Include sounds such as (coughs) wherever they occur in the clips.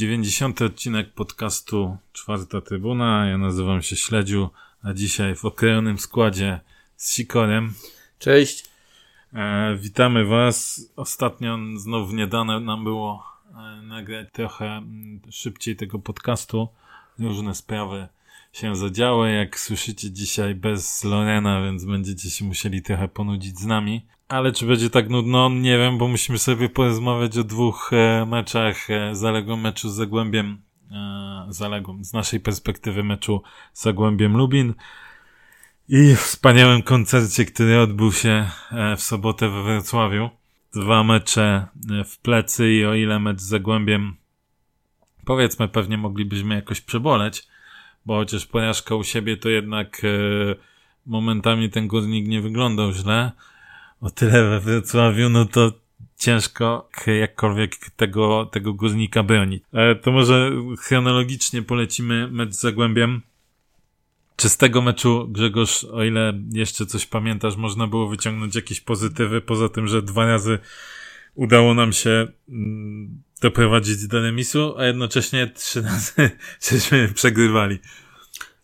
Dziewięćdziesiąty odcinek podcastu Czwarta Trybuna. Ja nazywam się Śledziu, a dzisiaj w okrojonym składzie z Sikorem. Cześć. E, witamy Was. Ostatnio znowu nie dane nam było e, nagrać trochę mm, szybciej tego podcastu. Różne sprawy się zadziały. Jak słyszycie dzisiaj bez Lorena, więc będziecie się musieli trochę ponudzić z nami. Ale czy będzie tak nudno? Nie wiem, bo musimy sobie porozmawiać o dwóch e, meczach. E, zaległym meczu z Zagłębiem, e, zaległym, z naszej perspektywy meczu z Zagłębiem Lubin i wspaniałym koncercie, który odbył się e, w sobotę we Wrocławiu. Dwa mecze e, w plecy i o ile mecz z Zagłębiem powiedzmy pewnie moglibyśmy jakoś przeboleć, bo chociaż porażka u siebie to jednak e, momentami ten górnik nie wyglądał źle. O tyle we Wrocławiu, no to ciężko jakkolwiek tego, tego górnika bronić. To może chronologicznie polecimy mecz z Zagłębiem. Czy z tego meczu, Grzegorz, o ile jeszcze coś pamiętasz, można było wyciągnąć jakieś pozytywy, poza tym, że dwa razy udało nam się mm, doprowadzić do remisu, a jednocześnie trzy razy (laughs) żeśmy przegrywali.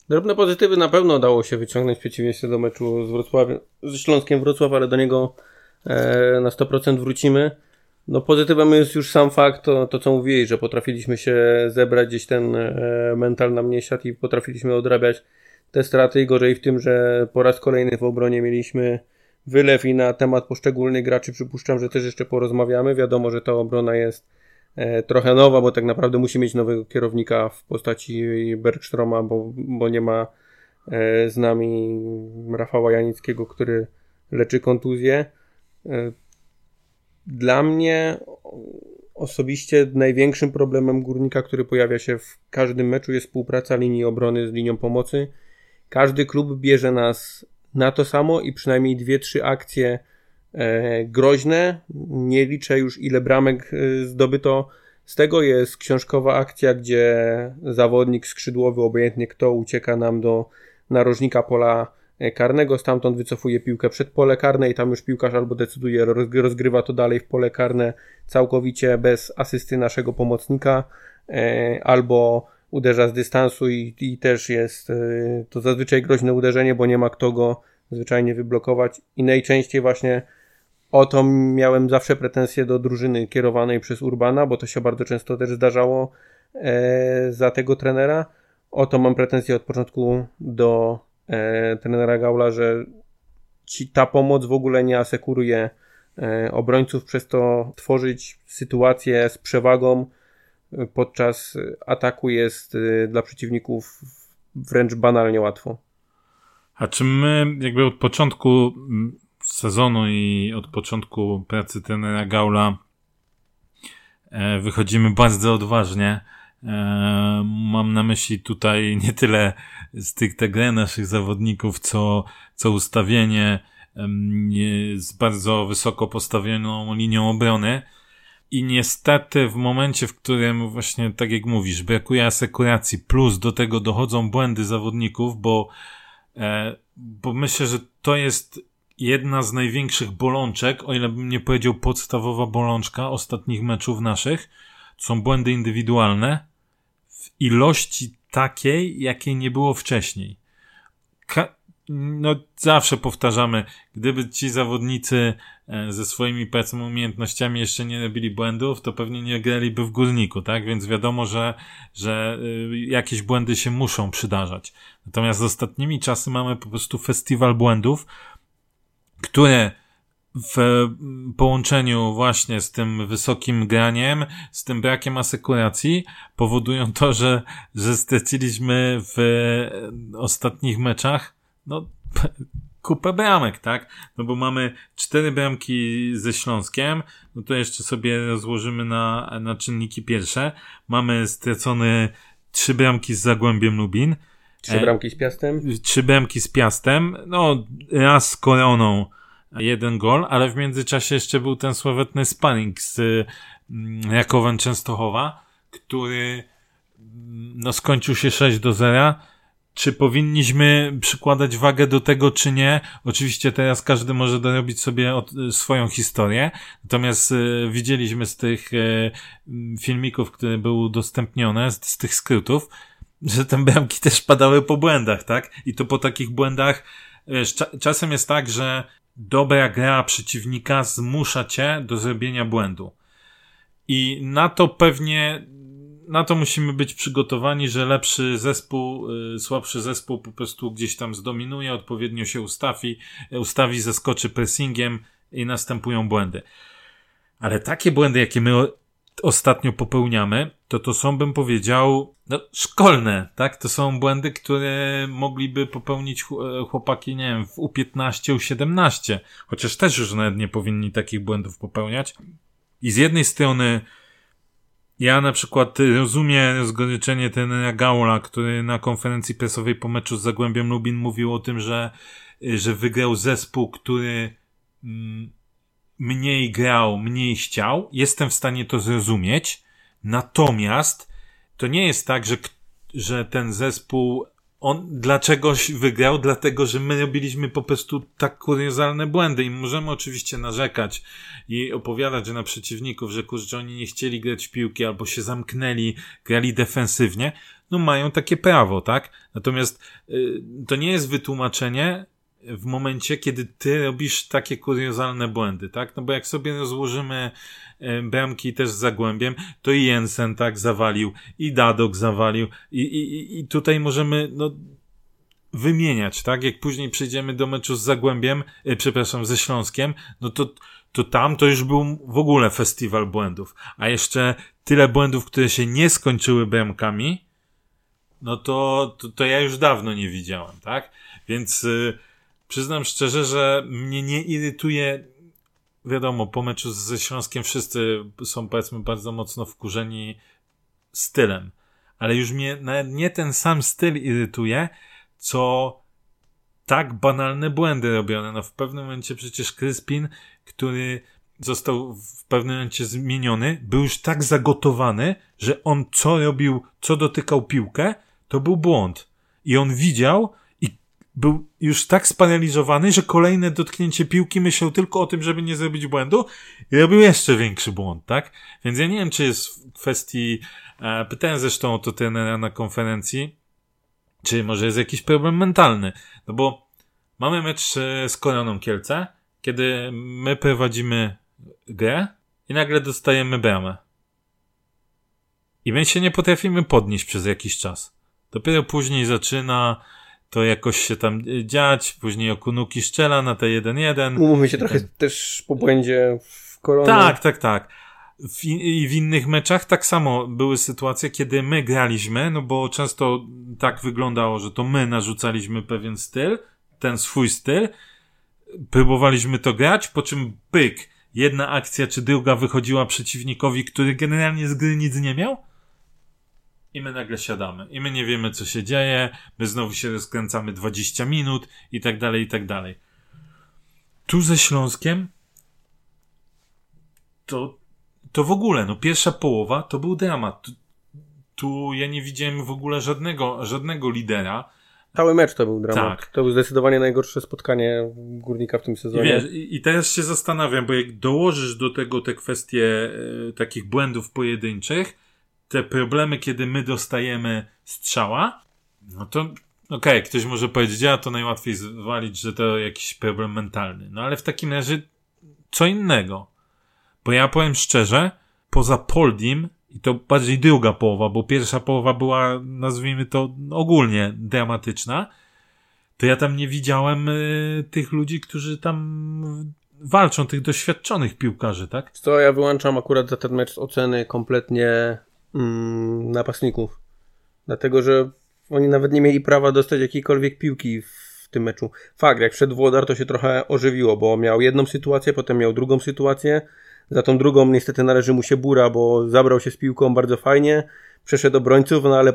Drobne pozytywy na pewno udało się wyciągnąć w przeciwieństwie do meczu z Wrocławiem, ze Śląskiem Wrocław, ale do niego e, na 100% wrócimy. No pozytywem jest już sam fakt, to, to co mówiłeś, że potrafiliśmy się zebrać, gdzieś ten e, mental nam nie siadł i potrafiliśmy odrabiać te straty i gorzej w tym, że po raz kolejny w obronie mieliśmy wylew i na temat poszczególnych graczy przypuszczam, że też jeszcze porozmawiamy. Wiadomo, że ta obrona jest trochę nowa, bo tak naprawdę musi mieć nowego kierownika w postaci Bergstroma, bo, bo nie ma e, z nami Rafała Janickiego, który leczy kontuzję. E, dla mnie osobiście największym problemem górnika, który pojawia się w każdym meczu jest współpraca linii obrony z linią pomocy. Każdy klub bierze nas na to samo i przynajmniej dwie, trzy akcje e, groźne. Nie liczę już ile bramek e, zdobyto. Z tego jest książkowa akcja, gdzie zawodnik skrzydłowy, obojętnie kto, ucieka nam do narożnika pola e, karnego, stamtąd wycofuje piłkę przed pole karne i tam już piłkarz albo decyduje, rozgrywa to dalej w pole karne całkowicie bez asysty naszego pomocnika, e, albo uderza z dystansu i, i też jest to zazwyczaj groźne uderzenie, bo nie ma kto go zwyczajnie wyblokować i najczęściej właśnie o to miałem zawsze pretensje do drużyny kierowanej przez Urbana, bo to się bardzo często też zdarzało e, za tego trenera. O to mam pretensje od początku do e, trenera Gaula, że ci, ta pomoc w ogóle nie asekuruje e, obrońców, przez to tworzyć sytuację z przewagą podczas ataku jest y, dla przeciwników wręcz banalnie łatwo. A czy my jakby od początku sezonu i od początku pracy trenera Gaula e, wychodzimy bardzo odważnie. E, mam na myśli tutaj nie tyle stricte grę naszych zawodników, co, co ustawienie z bardzo wysoko postawioną linią obrony. I niestety w momencie, w którym właśnie, tak jak mówisz, brakuje asekuracji, plus do tego dochodzą błędy zawodników, bo, e, bo myślę, że to jest jedna z największych bolączek, o ile bym nie powiedział podstawowa bolączka ostatnich meczów naszych, są błędy indywidualne w ilości takiej, jakiej nie było wcześniej. Ka no zawsze powtarzamy, gdyby ci zawodnicy e, ze swoimi powiedzmy umiejętnościami jeszcze nie robili błędów, to pewnie nie graliby w górniku, tak? Więc wiadomo, że, że e, jakieś błędy się muszą przydarzać. Natomiast z ostatnimi czasy mamy po prostu festiwal błędów, które w połączeniu właśnie z tym wysokim graniem, z tym brakiem asekuracji, powodują to, że, że straciliśmy w ostatnich meczach no, (laughs) kupę bramek, tak? No bo mamy cztery bramki ze Śląskiem, no to jeszcze sobie rozłożymy na, na czynniki pierwsze. Mamy stracone trzy bramki z Zagłębiem Lubin. Trzy bramki z Piastem? E, trzy bramki z Piastem. No, raz z Koroną jeden gol, ale w międzyczasie jeszcze był ten sławetny sparring z mm, Jakowem Częstochowa, który mm, no skończył się 6 do 0 czy powinniśmy przykładać wagę do tego, czy nie? Oczywiście teraz każdy może dorobić sobie od, swoją historię, natomiast e, widzieliśmy z tych e, filmików, które były udostępnione, z, z tych skrótów, że te bramki też padały po błędach, tak? I to po takich błędach, wiesz, cza czasem jest tak, że dobra gra przeciwnika zmusza cię do zrobienia błędu. I na to pewnie na to musimy być przygotowani, że lepszy zespół, y, słabszy zespół po prostu gdzieś tam zdominuje, odpowiednio się ustawi, ustawi, zaskoczy pressingiem i następują błędy. Ale takie błędy, jakie my ostatnio popełniamy, to to są, bym powiedział, no, szkolne, tak? To są błędy, które mogliby popełnić chłopaki, nie wiem, w U15, U17, chociaż też już nawet nie powinni takich błędów popełniać. I z jednej strony ja na przykład rozumiem rozgoryczenie tenera Gaula, który na konferencji prasowej po meczu z Zagłębiem Lubin mówił o tym, że, że wygrał zespół, który mm, mniej grał, mniej chciał. Jestem w stanie to zrozumieć. Natomiast to nie jest tak, że, że ten zespół on dlaczegoś wygrał, dlatego że my robiliśmy po prostu tak kuriozalne błędy i możemy oczywiście narzekać i opowiadać że na przeciwników, że kurczę, oni nie chcieli grać w piłki albo się zamknęli, grali defensywnie, no mają takie prawo, tak? Natomiast y, to nie jest wytłumaczenie w momencie, kiedy ty robisz takie kuriozalne błędy, tak? No bo jak sobie rozłożymy e, bramki też z Zagłębiem, to i Jensen tak zawalił, i Dadok zawalił, i, i, i tutaj możemy, no, wymieniać, tak? Jak później przejdziemy do meczu z Zagłębiem, e, przepraszam, ze Śląskiem, no to, to tam to już był w ogóle festiwal błędów. A jeszcze tyle błędów, które się nie skończyły bramkami, no to, to, to ja już dawno nie widziałem, tak? Więc y, przyznam szczerze, że mnie nie irytuje wiadomo, po meczu ze Śląskiem wszyscy są powiedzmy bardzo mocno wkurzeni stylem. Ale już mnie nawet nie ten sam styl irytuje, co tak banalne błędy robione. No w pewnym momencie przecież Kryspin, który został w pewnym momencie zmieniony, był już tak zagotowany, że on co robił, co dotykał piłkę, to był błąd. I on widział, był już tak sparaliżowany, że kolejne dotknięcie piłki myślał tylko o tym, żeby nie zrobić błędu i robił jeszcze większy błąd, tak? Więc ja nie wiem, czy jest w kwestii, e, pytałem zresztą o to trenera na konferencji, czy może jest jakiś problem mentalny, no bo mamy mecz e, z Koroną Kielce, kiedy my prowadzimy grę i nagle dostajemy bramę. I my się nie potrafimy podnieść przez jakiś czas. Dopiero później zaczyna to jakoś się tam dziać, później Okunuki szczela na te 1-1. Umówmy się trochę też po błędzie w koronie. Tak, tak, tak. W, I w innych meczach tak samo były sytuacje, kiedy my graliśmy, no bo często tak wyglądało, że to my narzucaliśmy pewien styl, ten swój styl, próbowaliśmy to grać, po czym pyk, jedna akcja czy druga wychodziła przeciwnikowi, który generalnie z gry nic nie miał, i my nagle siadamy. I my nie wiemy, co się dzieje, my znowu się rozkręcamy 20 minut i tak dalej, i tak dalej. Tu ze Śląskiem to, to w ogóle, no pierwsza połowa to był dramat. Tu, tu ja nie widziałem w ogóle żadnego, żadnego lidera. Cały mecz to był dramat. Tak. To był zdecydowanie najgorsze spotkanie Górnika w tym sezonie. I, wiesz, i, teraz się zastanawiam, bo jak dołożysz do tego te kwestie e, takich błędów pojedynczych, te problemy, kiedy my dostajemy strzała, no to okej, okay, ktoś może powiedzieć, a to najłatwiej zwalić, że to jakiś problem mentalny. No ale w takim razie co innego. Bo ja powiem szczerze, poza Poldim, i to bardziej druga połowa, bo pierwsza połowa była, nazwijmy to, ogólnie dramatyczna, to ja tam nie widziałem y, tych ludzi, którzy tam walczą, tych doświadczonych piłkarzy, tak? Co ja wyłączam akurat za ten mecz oceny kompletnie mm, napastników. Dlatego, że oni nawet nie mieli prawa dostać jakiejkolwiek piłki w tym meczu. Fakt, jak wszedł Włodar, to się trochę ożywiło, bo miał jedną sytuację, potem miał drugą sytuację. Za tą drugą niestety należy mu się bura, bo zabrał się z piłką bardzo fajnie, przeszedł obrońców, no ale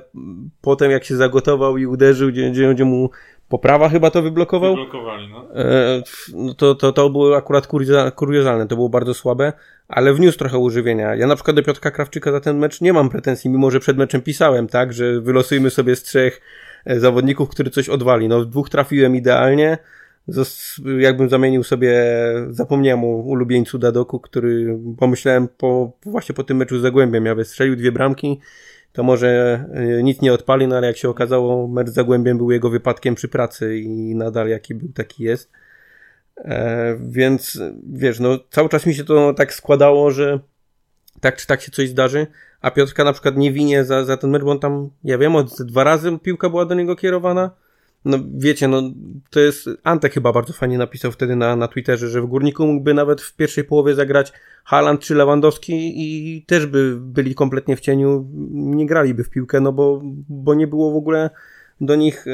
potem jak się zagotował i uderzył, gdzie, gdzie mu poprawa chyba to wyblokował. Wyblokowali, no. E, no to, to, to było akurat kuriozalne, to było bardzo słabe, ale wniósł trochę używienia. Ja na przykład do Piotrka Krawczyka za ten mecz nie mam pretensji, mimo że przed meczem pisałem, tak, że wylosujmy sobie z trzech e, zawodników, który coś odwali. No, dwóch trafiłem idealnie. Jakbym zamienił sobie, zapomniałem o ulubieńcu Dadoku, który pomyślałem po, właśnie po tym meczu z Zagłębiem, ja strzelił dwie bramki, to może e, nic nie odpali, no ale jak się okazało, mecz z Zagłębiem był jego wypadkiem przy pracy i nadal jaki był, taki jest. E, więc wiesz, no cały czas mi się to tak składało, że tak czy tak się coś zdarzy, a Piotrka na przykład nie winie za, za ten mecz, bo on tam, ja wiem, od dwa razy piłka była do niego kierowana. No wiecie, no to jest, Antek chyba bardzo fajnie napisał wtedy na, na Twitterze, że w Górniku mógłby nawet w pierwszej połowie zagrać Haaland czy Lewandowski i też by byli kompletnie w cieniu, nie graliby w piłkę, no bo, bo nie było w ogóle do nich e,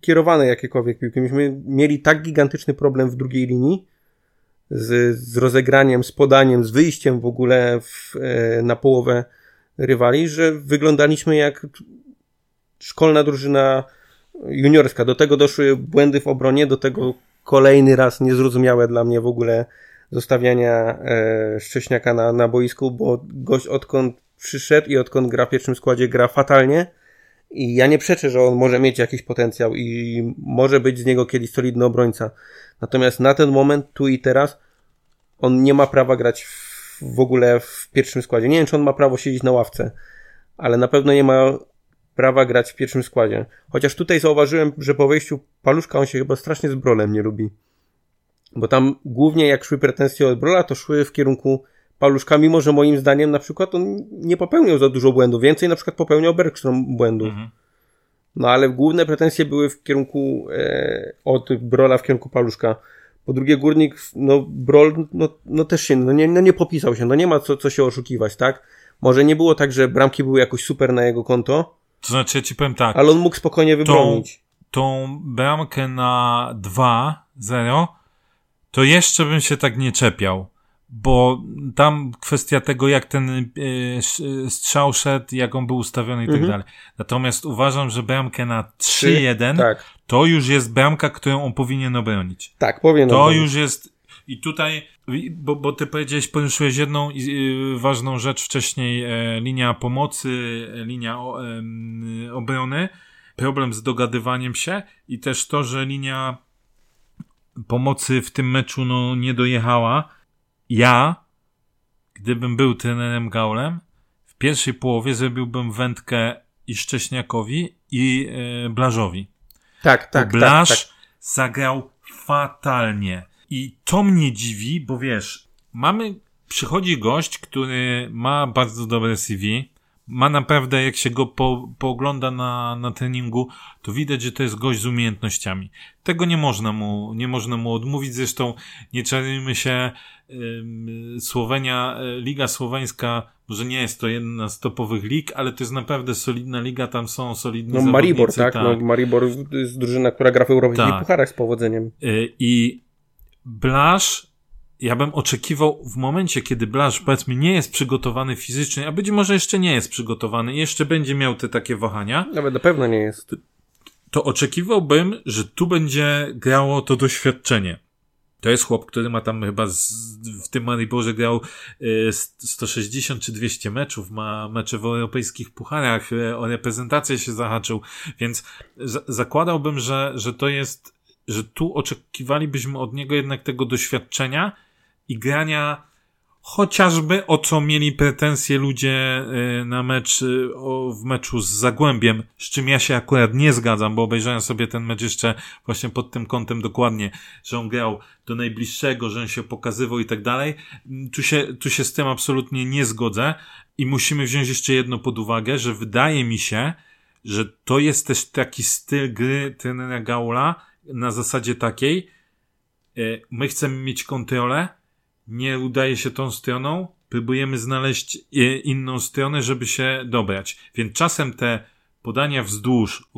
kierowane jakiekolwiek piłki. Myśmy mieli tak gigantyczny problem w drugiej linii z, z rozegraniem, z podaniem, z wyjściem w ogóle w, e, na połowę rywali, że wyglądaliśmy jak szkolna drużyna juniorska. Do tego doszły błędy w obronie, do tego kolejny raz niezrozumiałe dla mnie w ogóle zostawiania e, Szcześniaka na, na boisku, bo gość odkąd przyszedł i odkąd gra w pierwszym składzie gra fatalnie i ja nie przeczę, że on może mieć jakiś potencjał i może być z niego kiedyś solidny obrońca. Natomiast na ten moment, tu i teraz, on nie ma prawa grać w, w ogóle w pierwszym składzie. Nie wiem, czy on ma prawo siedzieć na ławce, ale na pewno nie ma prawa grać w pierwszym składzie. Chociaż tutaj zauważyłem, że po wejściu Paluszka on się chyba strasznie z Brolem nie lubi. Bo tam głównie jak szły pretensje od Brola, to szły w kierunku Paluszka, mimo że moim zdaniem na przykład on nie popełniał za dużo błędów. Więcej na przykład popełniał Bergstrom błędów. Mhm. No ale główne pretensje były w kierunku e, od Brola w kierunku Paluszka. Po drugie Górnik, no Brol, no, no też się, no nie, no nie popisał się, no nie ma co, co się oszukiwać, tak? Może nie było tak, że bramki były jakoś super na jego konto. To znaczy, ja ci powiem tak. Ale on mógł spokojnie wybronić. Tą, tą bramkę na 2-0 to jeszcze bym się tak nie czepiał bo tam kwestia tego, jak ten e, strzał szedł, jak on był ustawiony i tak mhm. dalej. Natomiast uważam, że bramkę na 3-1 tak. to już jest bramka, którą on powinien obronić. Tak, powinien To obronić. już jest i tutaj, bo, bo ty powiedziałeś, poruszyłeś jedną ważną rzecz wcześniej, e, linia pomocy, linia obrony, problem z dogadywaniem się i też to, że linia pomocy w tym meczu no, nie dojechała, ja, gdybym był trenerem Gaulem, w pierwszej połowie zrobiłbym wędkę i Szcześniakowi, i e, Blażowi. Tak, tak. Bo Blaż tak, tak. zagrał fatalnie. I to mnie dziwi, bo wiesz, mamy, przychodzi gość, który ma bardzo dobre CV, ma naprawdę, jak się go po, poogląda na, na treningu, to widać, że to jest gość z umiejętnościami. Tego nie można mu, nie można mu odmówić. Zresztą nie czarujmy się, Słowenia, e, Liga Słoweńska, może nie jest to jedna z topowych lig, ale to jest naprawdę solidna liga, tam są solidni No Maribor, tak? tak. No, Maribor jest drużyna, która gra w europejskich tak. pucharach z powodzeniem. E, I Blasz ja bym oczekiwał w momencie, kiedy Blasz, powiedzmy, nie jest przygotowany fizycznie, a być może jeszcze nie jest przygotowany, jeszcze będzie miał te takie wahania. Nawet na pewno nie jest. To oczekiwałbym, że tu będzie grało to doświadczenie. To jest chłop, który ma tam chyba z, w tym Mariborze grał y, 160 czy 200 meczów, ma mecze w europejskich pucharach, y, o reprezentację się zahaczył, więc zakładałbym, że, że to jest, że tu oczekiwalibyśmy od niego jednak tego doświadczenia, i grania chociażby o co mieli pretensje ludzie y, na mecz y, w meczu z Zagłębiem, z czym ja się akurat nie zgadzam, bo obejrzałem sobie ten mecz jeszcze właśnie pod tym kątem dokładnie, że on grał do najbliższego, że on się pokazywał i tak dalej. Tu się, tu się z tym absolutnie nie zgodzę i musimy wziąć jeszcze jedno pod uwagę, że wydaje mi się, że to jest też taki styl gry trenera Gaula na zasadzie takiej, y, my chcemy mieć kontrolę, nie udaje się tą stroną, próbujemy znaleźć e, inną stronę, żeby się dobrać. Więc czasem te podania wzdłuż,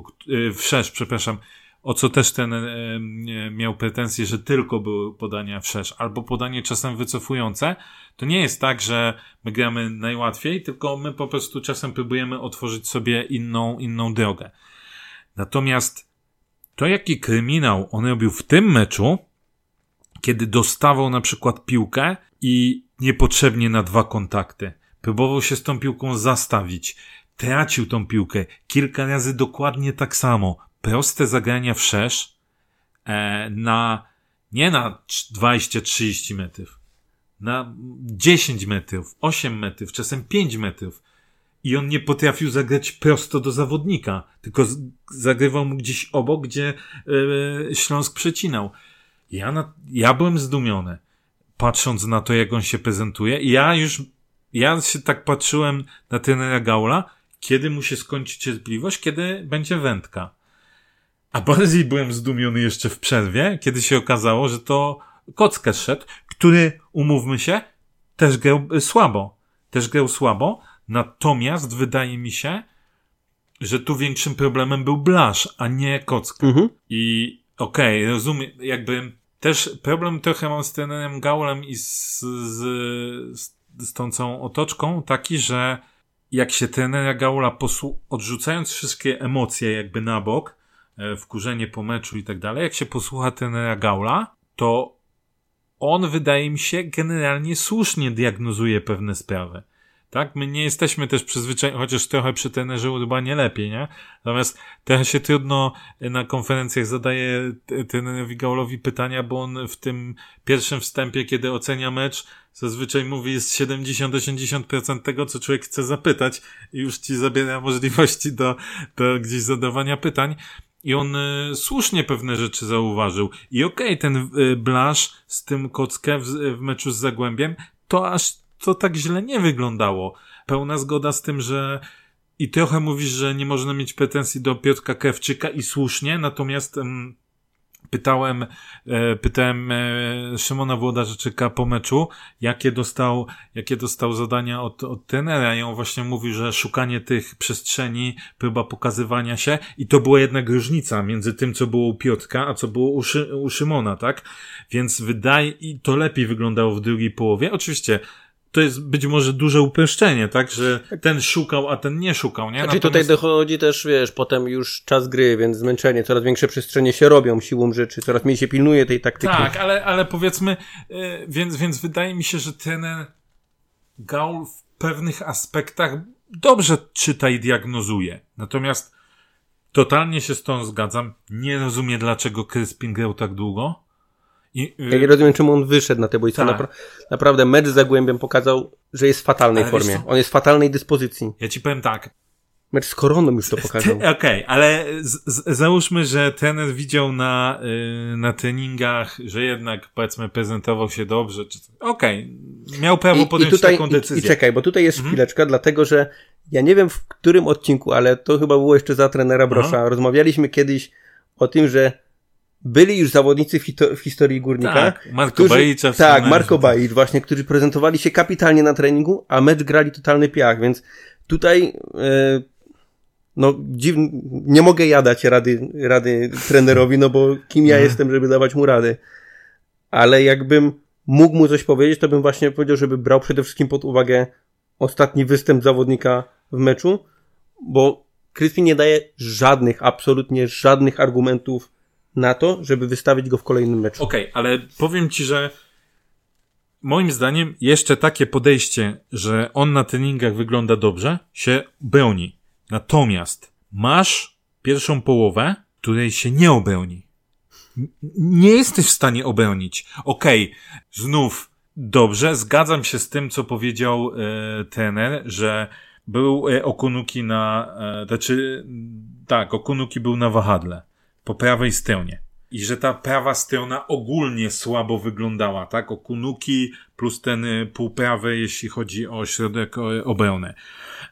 e, wszerz, przepraszam, o co też ten e, miał pretensje, że tylko były podania wszerz, albo podanie czasem wycofujące, to nie jest tak, że my gramy najłatwiej, tylko my po prostu czasem próbujemy otworzyć sobie inną, inną drogę. Natomiast to, jaki kryminał on robił w tym meczu, kiedy dostawał na przykład piłkę i niepotrzebnie na dwa kontakty. Próbował się z tą piłką zastawić. Tracił tą piłkę kilka razy dokładnie tak samo. proste zagrania w szerz e, na nie na 20-30 metrów, na 10 metrów, 8 metrów, czasem 5 metrów. I on nie potrafił zagrać prosto do zawodnika, tylko zagrywał mu gdzieś obok, gdzie yy, Śląsk przecinał. Ja, na, ja byłem zdumiony, patrząc na to, jak on się prezentuje. Ja już, ja się tak patrzyłem na trenera Gaula, kiedy mu się skończy cierpliwość, kiedy będzie wędka. A bardziej byłem zdumiony jeszcze w przerwie, kiedy się okazało, że to Kockę szedł, który, umówmy się, też grał słabo. Też grał słabo, natomiast wydaje mi się, że tu większym problemem był Blasz, a nie Kocka. Mhm. I okej, okay, rozumiem, jakby też problem trochę mam z trenerem Gaulem i z, z, z tą całą otoczką taki, że jak się trenera Gaula posłu- odrzucając wszystkie emocje jakby na bok, e, wkurzenie po meczu i tak dalej, jak się posłucha trenera Gaula, to on wydaje mi się generalnie słusznie diagnozuje pewne sprawy. Tak? My nie jesteśmy też przyzwyczajeni, chociaż trochę przy trenerze chyba nie lepiej, nie? Natomiast trochę się trudno na konferencjach zadaje trenerowi Gaulowi pytania, bo on w tym pierwszym wstępie, kiedy ocenia mecz, zazwyczaj mówi jest 70-80% tego, co człowiek chce zapytać i już ci zabiera (laughs) możliwości do, do gdzieś zadawania pytań. I on y, słusznie pewne rzeczy zauważył. I okej, okay, ten y, Blasz z tym Kockę w, w meczu z Zagłębiem, to aż to tak źle nie wyglądało. Pełna zgoda z tym, że i trochę mówisz, że nie można mieć pretensji do Piotrka Kewczyka i słusznie, natomiast mm, pytałem, e, pytałem e, Szymona Włodarczyka po meczu, jakie dostał, jakie dostał zadania od, od trenera i on właśnie mówił, że szukanie tych przestrzeni, próba pokazywania się i to była jednak różnica między tym, co było u Piotrka, a co było u, Szy, u Szymona, tak? Więc wydaje, i to lepiej wyglądało w drugiej połowie. Oczywiście to jest być może duże uproszczenie, tak? Że ten szukał, a ten nie szukał, nie? Znaczy Natomiast... tutaj dochodzi też, wiesz, potem już czas gry, więc zmęczenie, coraz większe przestrzenie się robią siłą rzeczy, coraz mniej się pilnuje tej taktyki. Tak, ale, ale powiedzmy, yy, więc, więc wydaje mi się, że ten Gaul w pewnych aspektach dobrze czyta i diagnozuje. Natomiast totalnie się z tą zgadzam. Nie rozumiem, dlaczego Crispin grał tak długo. I, ja nie rozumiem, czemu on wyszedł na te boisko. Tak. Napra naprawdę mecz z Zagłębiem pokazał, że jest w fatalnej ale formie. On jest w fatalnej dyspozycji. Ja ci powiem tak. Mecz z Koroną już to (laughs) pokazał. Okej, okay, ale załóżmy, że trener widział na, yy, na treningach, że jednak powiedzmy prezentował się dobrze. Okej, okay, miał prawo podjąć i tutaj, taką decyzję. I, I, czekaj, bo tutaj jest mhm. chwileczka, dlatego że ja nie wiem w którym odcinku, ale to chyba było jeszcze za trenera Brosza. Rozmawialiśmy kiedyś o tym, że byli już zawodnicy w, w historii Górnika. Tak, Marko którzy, Bajic. Tak, Marko Bajic właśnie, którzy prezentowali się kapitalnie na treningu, a mecz grali totalny piach, więc tutaj e, no dziwnie, nie mogę ja dać rady, rady trenerowi, no bo kim ja mhm. jestem, żeby dawać mu rady. Ale jakbym mógł mu coś powiedzieć, to bym właśnie powiedział, żeby brał przede wszystkim pod uwagę ostatni występ zawodnika w meczu, bo Kryspin nie daje żadnych, absolutnie żadnych argumentów na to, żeby wystawić go w kolejnym meczu. Okej, okay, ale powiem ci, że moim zdaniem jeszcze takie podejście, że on na treningach wygląda dobrze, się broni. Natomiast masz pierwszą połowę, której się nie obroni. Nie jesteś w stanie obronić. Okej, okay, znów dobrze, zgadzam się z tym, co powiedział e, trener, że był e, Okunuki na, e, znaczy, tak, Okunuki był na wahadle po prawej stronie. I że ta prawa strona ogólnie słabo wyglądała, tak? Okunuki plus ten y, półprawy, jeśli chodzi o środek obrony.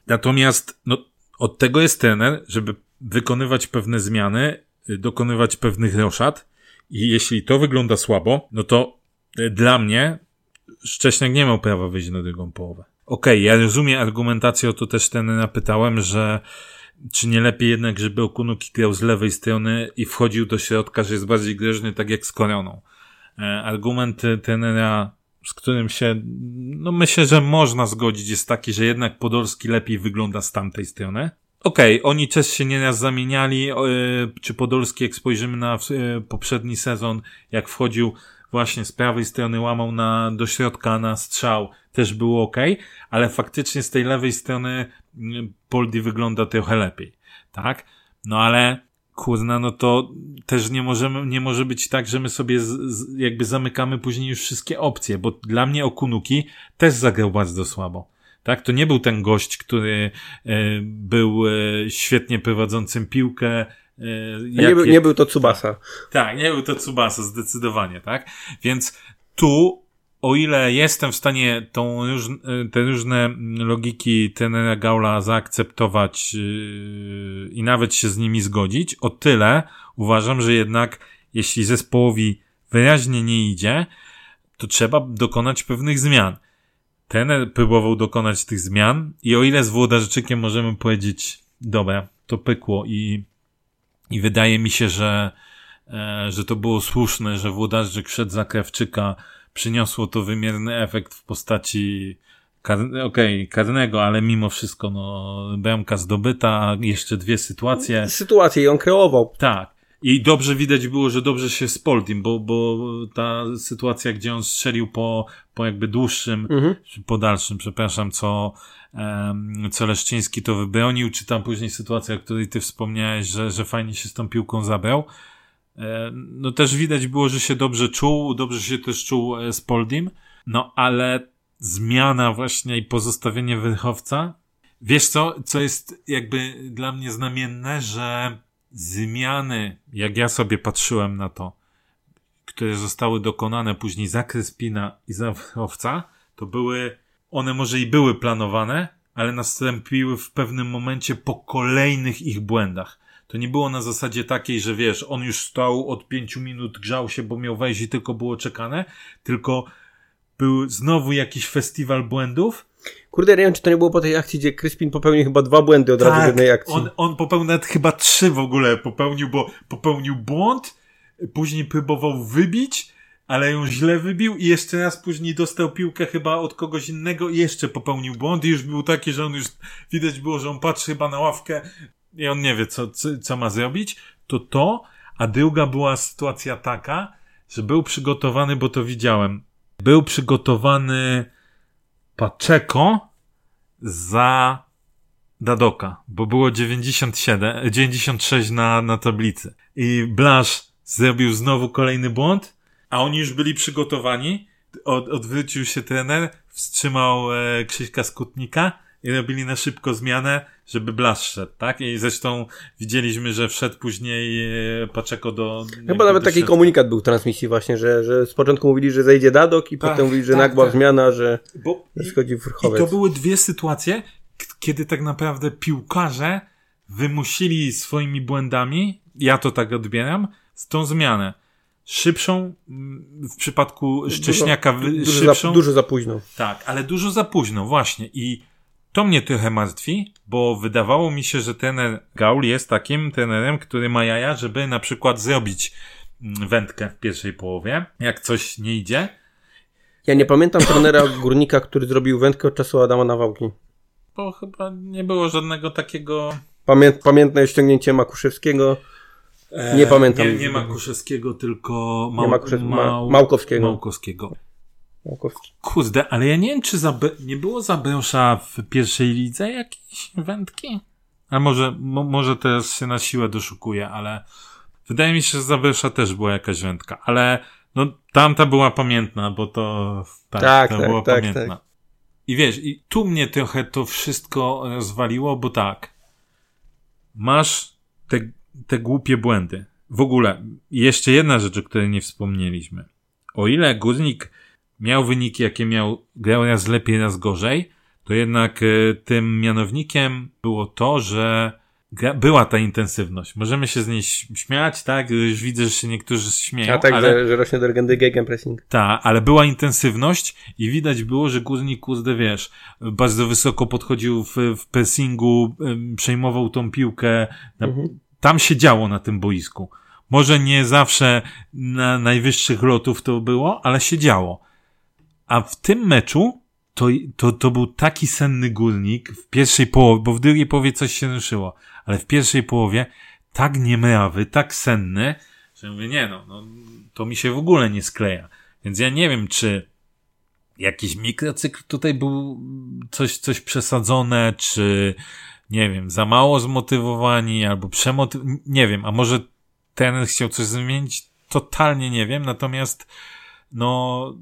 Natomiast, no, od tego jest trener, żeby wykonywać pewne zmiany, y, dokonywać pewnych roszad. I jeśli to wygląda słabo, no to y, dla mnie Szcześniak nie miał prawa wyjść na drugą połowę. Okej, okay, ja rozumiem argumentację, o to też ten napytałem, że czy nie lepiej jednak, żeby Okunuki grał z lewej strony i wchodził do środka, że jest bardziej groźny, tak jak z Koroną. E, argument tenera, z którym się, no myślę, że można zgodzić, jest taki, że jednak Podolski lepiej wygląda z tamtej strony. Okej, okay, oni też się nieraz zamieniali, e, czy Podolski, jak spojrzymy na e, poprzedni sezon, jak wchodził właśnie z prawej strony, łamał na, do środka na strzał, też było ok, ale faktycznie z tej lewej strony mm, Poldi wygląda trochę lepiej, tak? No ale kurna, no to też nie możemy, nie może być tak, że my sobie z, z, jakby zamykamy później już wszystkie opcje, bo dla mnie Okunuki też zagrał bardzo słabo. Tak, to nie był ten gość, który e, był e, świetnie prowadzącym piłkę. E, nie, był, nie był to Tsubasa. Tak, nie był to Tsubasa, zdecydowanie, tak? Więc tu o ile jestem w stanie tą róż, te różne logiki tenera Gaula zaakceptować yy, i nawet się z nimi zgodzić, o tyle uważam, że jednak jeśli zespołowi wyraźnie nie idzie, to trzeba dokonać pewnych zmian. Tener próbował dokonać tych zmian i o ile z Włodarczykiem możemy powiedzieć, dobra, to pykło i, i wydaje mi się, że, e, że to było słuszne, że Włodarczyk wszedł za Krawczyka, przyniosło to wymierny efekt w postaci kar okej, okay, karnego, ale mimo wszystko, no, bramka zdobyta, jeszcze dwie sytuacje. Sytuacje i on kreował. Tak. I dobrze widać było, że dobrze się Spoldim, bo, bo ta sytuacja, gdzie on strzelił po, po jakby dłuższym, mhm. czy po dalszym, przepraszam, co, um, co Leszczyński to wybronił, czy tam później sytuacja, o której ty wspomniałeś, że, że fajnie się z tą piłką zabrał. E, no też widać było, że się dobrze czuł, dobrze się też czuł e, Spoldim, no ale zmiana właśnie i pozostawienie wychowca. Wiesz co, co jest jakby dla mnie znamienne, że zmiany, jak ja sobie patrzyłem na to, które zostały dokonane później za Kryspina i za wychowca, to były, one może i były planowane, ale nastąpiły w pewnym momencie po kolejnych ich błędach. To nie było na zasadzie takiej, że wiesz, on już stał od pięciu minut, grzał się, bo miał wejść i tylko było czekane, tylko był znowu jakiś festiwal błędów. Kurde, nie wiem, czy to nie było po tej akcji, gdzie Crispin popełnił chyba dwa błędy od tak, razu w jednej akcji. On, on popełnił nawet chyba trzy w ogóle popełnił, bo popełnił błąd, później próbował wybić, ale ją źle wybił i jeszcze raz później dostał piłkę chyba od kogoś innego i jeszcze popełnił błąd i już był taki, że on już widać było, że on patrzy chyba na ławkę, i on nie wie, co, co, co ma zrobić, to to, a druga była sytuacja taka, że był przygotowany, bo to widziałem, był przygotowany Paczeko za Dadoka, bo było 97, 96 na, na tablicy. I Blasz zrobił znowu kolejny błąd, a oni już byli przygotowani. Od, odwrócił się trener, wstrzymał e, Krzyśka Skutnika i robili na szybko zmianę, żeby Blasz szedł, tak? I zresztą widzieliśmy, że wszedł później e, Paczeko do... Chyba nawet taki komunikat był w transmisji właśnie, że, że z początku mówili, że zejdzie Dadok i tak, potem mówili, że tak, nagła tak. zmiana, że, Bo, że schodzi Furchowiec. I to były dwie sytuacje, kiedy tak naprawdę piłkarze wymusili swoimi błędami, ja to tak odbieram, tą zmianę szybszą w przypadku Szcześniaka dużo, szybszą. Za, dużo za późno. Tak, ale dużo za późno, właśnie. I to mnie trochę martwi, bo wydawało mi się, że trener Gaul jest takim trenerem, który ma jaja, żeby na przykład zrobić mm, wędkę w pierwszej połowie, jak coś nie idzie. Ja nie pamiętam trenera (coughs) górnika, który zrobił wędkę od czasu Adama Nawałki. Bo chyba nie było żadnego takiego. Pamię pamiętne ściągnięcie Makuszewskiego. Nie pamiętam. Nie, nie Makuszewskiego, tylko Mał nie Makuszew... Mał... Małkowskiego. Małkowskiego. Kurde, ale ja nie wiem, czy za, nie było Zabęsza w pierwszej lidze jakiejś wędki? A może, mo, może teraz się na siłę doszukuje, ale wydaje mi się, że Zabęsza też była jakaś wędka, ale no tamta była pamiętna, bo to tak, tak, tak, była tak, pamiętna. Tak. I wiesz, i tu mnie trochę to wszystko rozwaliło, bo tak, masz te, te głupie błędy. W ogóle, jeszcze jedna rzecz, o której nie wspomnieliśmy. O ile Górnik miał wyniki, jakie miał, grał raz lepiej, raz gorzej, to jednak e, tym mianownikiem było to, że była ta intensywność. Możemy się z niej śmiać, tak? Już widzę, że się niektórzy śmieją. A tak, ale... że, że rośnie do legendy gegenpressing. Tak, ale była intensywność i widać było, że Górnik, kurde, wiesz, bardzo wysoko podchodził w, w pressingu, przejmował tą piłkę. Mhm. Tam się działo na tym boisku. Może nie zawsze na najwyższych lotów to było, ale się działo. A w tym meczu to, to, to był taki senny górnik w pierwszej połowie, bo w drugiej połowie coś się ruszyło, ale w pierwszej połowie tak niemrawy, tak senny, że mówię, nie no, no, to mi się w ogóle nie skleja. Więc ja nie wiem, czy jakiś mikrocykl tutaj był coś, coś przesadzone, czy, nie wiem, za mało zmotywowani albo przemotywowani, nie wiem, a może ten chciał coś zmienić, totalnie nie wiem, natomiast no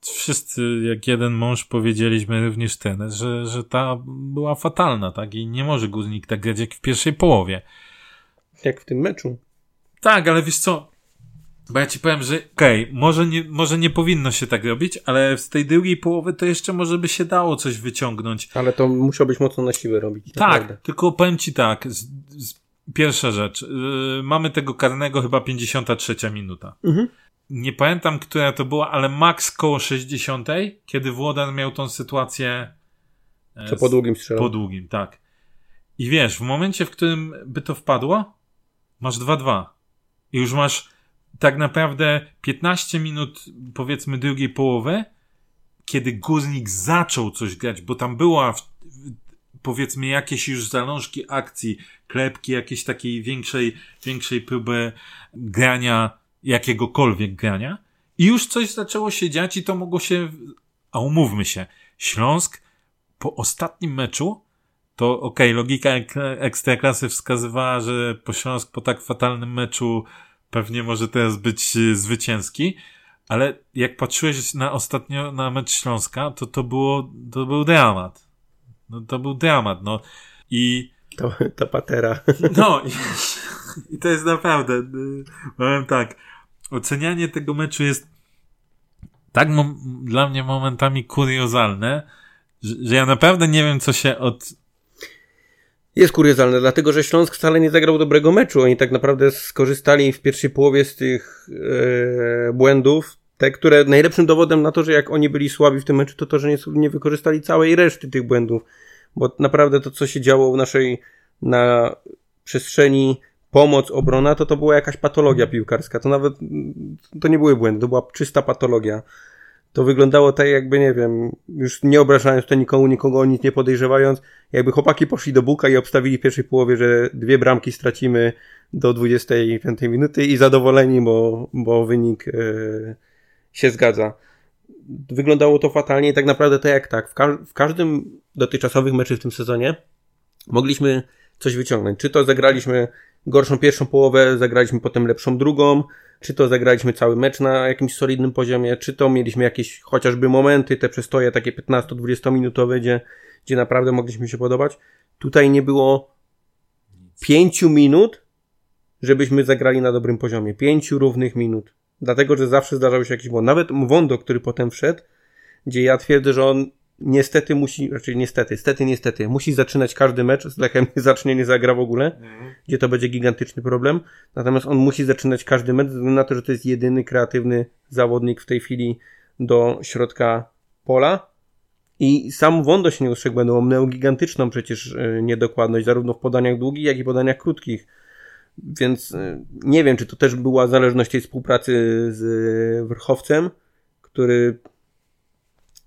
wszyscy jak jeden mąż powiedzieliśmy również ten, że, że ta była fatalna, tak? I nie może Guznik tak grać jak w pierwszej połowie. Jak w tym meczu. Tak, ale wiesz co, bo ja ci powiem, że okej, okay, może, nie, może nie powinno się tak robić, ale z tej drugiej połowy to jeszcze może by się dało coś wyciągnąć. Ale to musiał być mocno na siłę robić. Tak, naprawdę. tylko powiem ci tak, z, z, pierwsza rzecz, yy, mamy tego karnego chyba 53 minuta. Mhm. Nie pamiętam, która to była, ale max koło 60, kiedy Włodan miał tą sytuację. E, Co po długim strzelał. Po długim, tak. I wiesz, w momencie, w którym by to wpadło, masz 2-2. I już masz tak naprawdę 15 minut, powiedzmy, drugiej połowy, kiedy Guznik zaczął coś grać, bo tam była powiedzmy jakieś już zalążki akcji, klepki, jakiejś takiej większej, większej próby grania, jakiegokolwiek grania. I już coś zaczęło się dziać i to mogło się, a umówmy się, Śląsk po ostatnim meczu to okej, okay, logika ekstraklasy wskazywała, że po Śląsk po tak fatalnym meczu pewnie może teraz być e, zwycięski, ale jak patrzyłeś na ostatnio na mecz Śląska, to to było, to był dramat. No, to był dramat, no. I... To, to patera. (laughs) No, i, i to jest naprawdę, e, powiem tak, ocenianie tego meczu jest tak dla mnie momentami kuriozalne, że, że ja naprawdę nie wiem, co się od jest kuriozalne, dlatego że Śląsk wcale nie zagrał dobrego meczu. Oni tak naprawdę skorzystali w pierwszej połowie z tych e, błędów, te, które najlepszym dowodem na to, że jak oni byli słabi w tym meczu, to to, że nie, nie wykorzystali całej reszty tych błędów. Bo naprawdę to, co się działo w naszej na przestrzeni pomoc, obrona, to to była jakaś patologia piłkarska. To nawet to nie były błędy, to była czysta patologia to wyglądało tak jakby, nie wiem, już nie obrażając to nikomu, nikogo o nic nie podejrzewając, jakby chłopaki poszli do Buka i obstawili w pierwszej połowie, że dwie bramki stracimy do 25 minuty i zadowoleni, bo, bo wynik yy, się zgadza. Wyglądało to fatalnie i tak naprawdę tak jak tak. W, ka w każdym dotychczasowych meczu w tym sezonie mogliśmy coś wyciągnąć. Czy to zagraliśmy gorszą pierwszą połowę, zagraliśmy potem lepszą drugą, czy to zagraliśmy cały mecz na jakimś solidnym poziomie, czy to mieliśmy jakieś chociażby momenty, te przestoje takie 15-20 minutowe, gdzie, gdzie naprawdę mogliśmy się podobać. Tutaj nie było pięciu minut, żebyśmy zagrali na dobrym poziomie. Pięciu równych minut. Dlatego, że zawsze zdarzał się jakiś błąd. Nawet Wondo, który potem wszedł, gdzie ja twierdzę, że on niestety musi, raczej niestety, stety, niestety, musi zaczynać każdy mecz, z Lechem nie zacznie, nie zagra w ogóle, mhm. gdzie to będzie gigantyczny problem. Natomiast on musi zaczynać każdy mecz, ze względu na to, że to jest jedyny kreatywny zawodnik w tej chwili do środka pola. I sam Wondo się nie ustrzegł, będą miał gigantyczną przecież e, niedokładność, zarówno w podaniach długich, jak i podaniach krótkich. Więc e, nie wiem, czy to też była zależność tej współpracy z Wrchowcem, który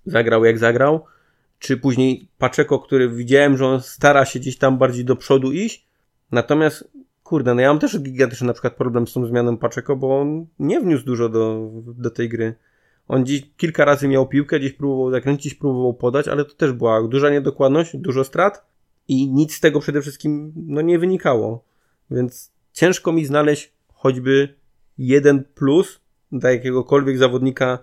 zagrał jak zagrał, czy później Paczeko, który widziałem, że on stara się gdzieś tam bardziej do przodu iść, natomiast kurde, no ja mam też gigantyczny na przykład problem z tą zmianą Paczeko, bo on nie wniósł dużo do, do tej gry. On dziś kilka razy miał piłkę, gdzieś próbował zakręcić, próbował podać, ale to też była duża niedokładność, dużo strat i nic z tego przede wszystkim no, nie wynikało. Więc ciężko mi znaleźć choćby jeden plus dla jakiegokolwiek zawodnika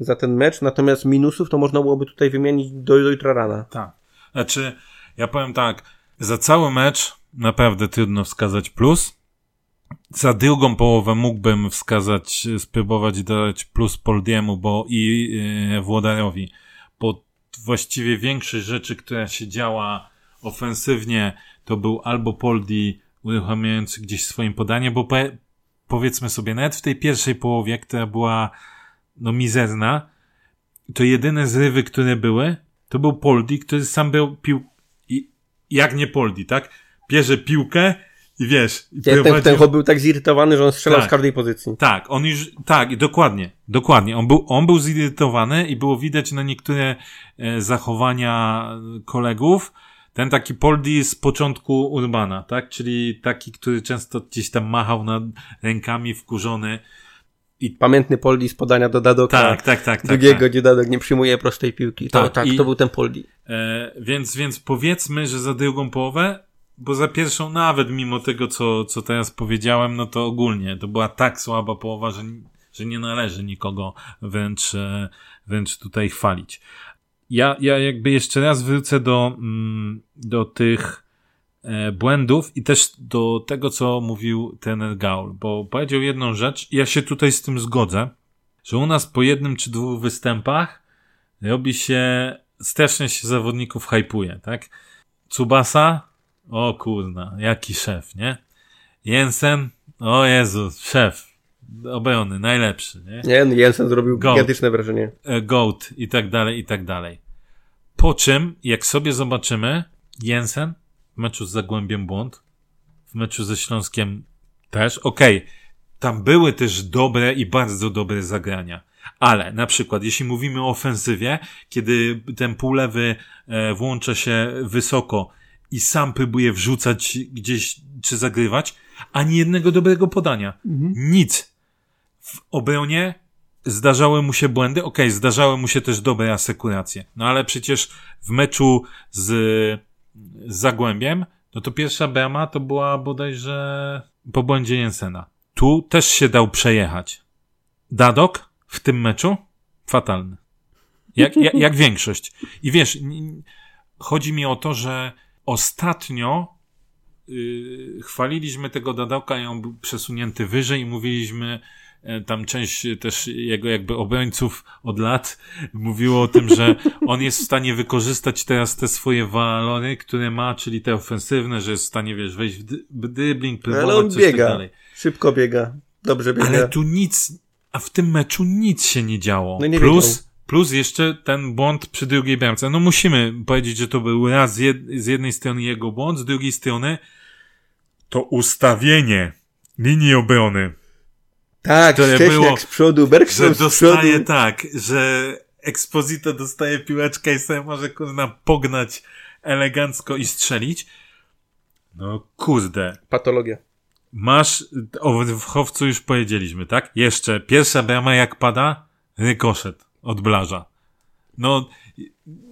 za ten mecz, natomiast minusów to można byłoby tutaj wymienić do, do jutra rana. Tak. Znaczy, ja powiem tak, za cały mecz naprawdę trudno wskazać plus. Za drugą połowę mógłbym wskazać, spróbować dać plus Poldiemu, bo i yy, Włodarowi, bo właściwie większość rzeczy, która się działa ofensywnie, to był albo Poldi uruchamiający gdzieś swoim podanie, bo powiedzmy sobie, nawet w tej pierwszej połowie, która była no mizerna, to jedyne zrywy, które były, to był Poldi, który sam był pił... I, jak nie Poldi, tak? Bierze piłkę i wiesz... I ten, prowadzi... ten chłop był tak zirytowany, że on strzelał tak, z każdej pozycji. Tak, on już... Tak, dokładnie. Dokładnie. On był, on był zirytowany i było widać na niektóre e, zachowania kolegów, ten taki Poldi z początku Urbana, tak? Czyli taki, który często gdzieś tam machał nad rękami wkurzony I pamiętny Poldi z podania do Dadoka. Tak, tak, tak. Drugiego, tak, gdzie Dadok nie przyjmuje prostej piłki. To, Tak, tak, i- to był ten Poldi. E, więc, więc powiedzmy, że za drugą połowę, bo za pierwszą nawet mimo tego, co, co teraz powiedziałem, no to ogólnie to była tak słaba połowa, że, że nie należy nikogo wręcz, e, wręcz tutaj chwalić. Ja, ja jakby jeszcze raz wrócę do, mm, do tych błędów i też do tego, co mówił trener Gaul, bo powiedział jedną rzecz i ja się tutaj z tym zgodzę, że u nas po jednym czy dwóch występach robi się, strasznie się zawodników hypuje, tak? Tsubasa, o kurna, jaki szef, nie? Jensen, o Jezu, szef, obrony, najlepszy, nie? Nie, Jensen zrobił Goat. gigantyczne wrażenie. e, GOAT i tak dalej, i tak dalej. Po czym, jak sobie zobaczymy, Jensen w meczu z Zagłębiem Błąd, w meczu ze Śląskiem też, okej, tam były też dobre i bardzo dobre zagrania. Ale na przykład, jeśli mówimy o ofensywie, kiedy ten półlewy e, włącza się wysoko i sam próbuje wrzucać gdzieś czy zagrywać, ani jednego dobrego podania. Nic. W obronie zdarzały mu się błędy, okej, zdarzały mu się też dobre asekuracje. No ale przecież w meczu z, z Zagłębiem, no to pierwsza brama to była bodajże po błędzie Jensena. Tu też się dał przejechać. Dadok w tym meczu fatalny. Jak, jak, jak (laughs) większość. I wiesz, chodzi mi o to, że ostatnio yy, chwaliliśmy tego Dadoka i on był przesunięty wyżej i mówiliśmy, tam część też jego jakby obrońców od lat mówiło o tym, że on jest w stanie wykorzystać teraz te swoje walory, które ma, czyli te ofensywne, że jest w stanie, wiesz, wejść w, dy- w dribbling, Ale on coś tak biega. dalej. Szybko biega. Dobrze biega. Ale tu nic, a w tym meczu nic się nie działo. No nie plus, wiedział. plus jeszcze ten błąd przy drugiej bramce. No musimy powiedzieć, że to był raz z, jed, z jednej strony jego błąd, z drugiej strony to ustawienie linii obrony. Tak, które było, z przodu, Że dostaje przodu. tak, że Exposito dostaje piłeczkę i sobie może kurna pognać elegancko i strzelić. No kurde, Patologia. Masz, o Wchowcu już powiedzieliśmy, tak? Jeszcze, pierwsza brama jak pada, rykoszet od Blaża. No,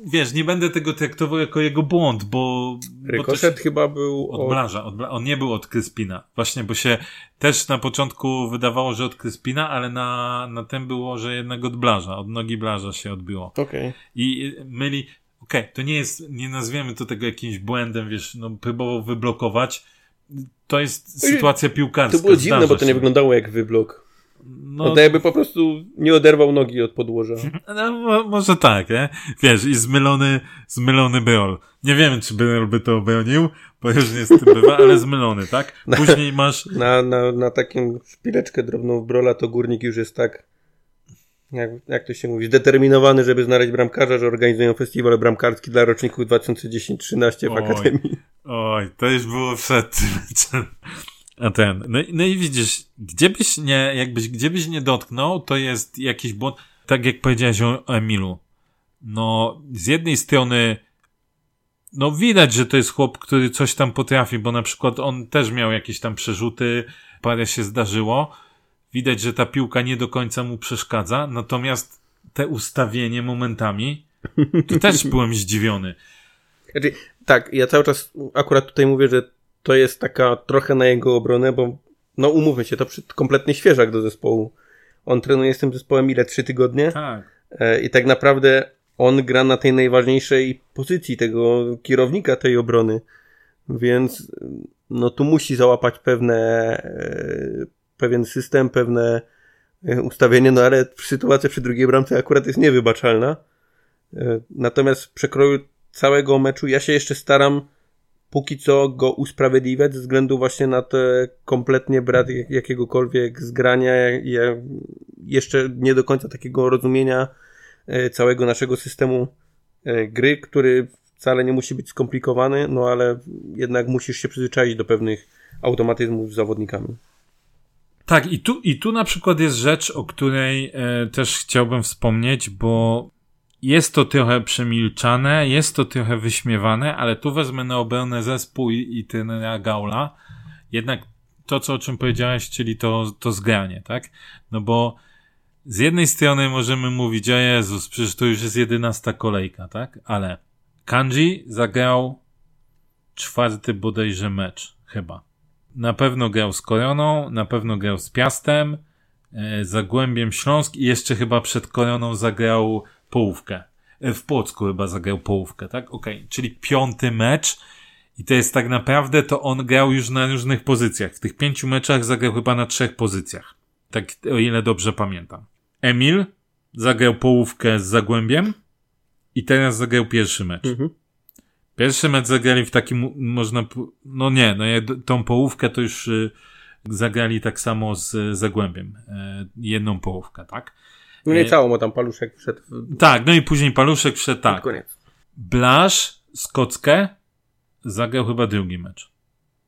wiesz, nie będę tego traktował jako jego błąd, bo... Rykoszet chyba był od od... Blaża, od Bla... on nie był od Kryspina. Właśnie, bo się też na początku wydawało, że od Kryspina, ale na, na tym było, że jednak od Blaża, od nogi Blaża się odbiło. Okej. I myli, okej, to nie jest, nie nazwiemy to tego jakimś błędem, wiesz, no próbował wyblokować. To jest sytuacja piłkarska. To było dziwne, bo to nie wyglądało jak wyblok. No, No, to jakby po prostu nie oderwał nogi od podłoża. no, mo- może tak, nie? Wiesz, i zmylony, zmylony Beol. Nie wiem, czy Beol by to obronił, bo różnie z tym bywa, ale zmylony, tak? (laughs) Później masz, Na, na, na takim szpileczkę drobną w brola to górnik już jest tak jak, jak to się mówi, zdeterminowany, żeby znaleźć bramkarza, że organizują festiwal bramkarski dla roczników 2010-13 w. Akademii. oj, to już było przed tym. (laughs) A ten, no, i- no i widzisz, gdzie byś nie, jakbyś, gdzie byś nie dotknął, to jest jakiś błąd, tak jak powiedziałeś o o Emilu. No, z jednej strony, no widać, że to jest chłop, który coś tam potrafi, bo na przykład on też miał jakieś tam przerzuty, parę się zdarzyło. Widać, że ta piłka nie do końca mu przeszkadza, natomiast te ustawienie momentami, to też (laughs) byłem zdziwiony. Znaczy, tak, ja cały czas akurat tutaj mówię, że to jest taka trochę na jego obronę, bo no umówmy się, to kompletny świeżak do zespołu. On trenuje z tym zespołem ile? Trzy tygodnie? Tak. E, I tak naprawdę on gra na tej najważniejszej pozycji tego kierownika tej obrony. Więc no tu musi załapać pewne e, pewien system, pewne e, ustawienie, no ale sytuacja przy drugiej bramce akurat jest niewybaczalna. Natomiast w przekroju całego meczu ja się jeszcze staram póki co go usprawiedliwiać ze względu właśnie na te kompletnie jak- jakiegokolwiek zgrania, jeszcze nie do końca takiego rozumienia e, całego naszego systemu e, gry, który wcale nie musi być skomplikowany, no ale jednak musisz się przyzwyczaić do pewnych automatyzmów z zawodnikami. Tak, i tu, i tu na przykład jest rzecz, o której e, też chciałbym wspomnieć, bo jest to trochę przemilczane, jest to trochę wyśmiewane, ale tu wezmę na obronę zespół i, i trenera Gaula. Jednak to, co o czym powiedziałeś, czyli to, to zgranie, tak? No bo z jednej strony możemy mówić, o Jezus, przecież to już jest jedenasta kolejka, tak? Ale Kanji zagrał czwarty bodajże mecz, chyba. Na pewno grał z Koroną, na pewno grał z Piastem, e, Zagłębiem Śląsk i jeszcze chyba przed Koroną zagrał połówkę. E, w Płocku chyba zagrał połówkę, tak? Okej, okay. czyli piąty mecz i to jest tak naprawdę, to on grał już na różnych pozycjach. W tych pięciu meczach zagrał chyba na trzech pozycjach. Tak, o ile dobrze pamiętam. Emil zagrał połówkę z Zagłębiem i teraz zagrał pierwszy mecz. Mhm. Pierwszy mecz zagrali w takim, można, no nie, no tą połówkę to już y, zagrali tak samo z Zagłębiem. Y, jedną połówkę, tak? No nie całą, bo tam Paluszek wszedł. W... Tak, no i później Paluszek wszedł, tak. Koniec. Blasz, Skockę zagrał chyba drugi mecz.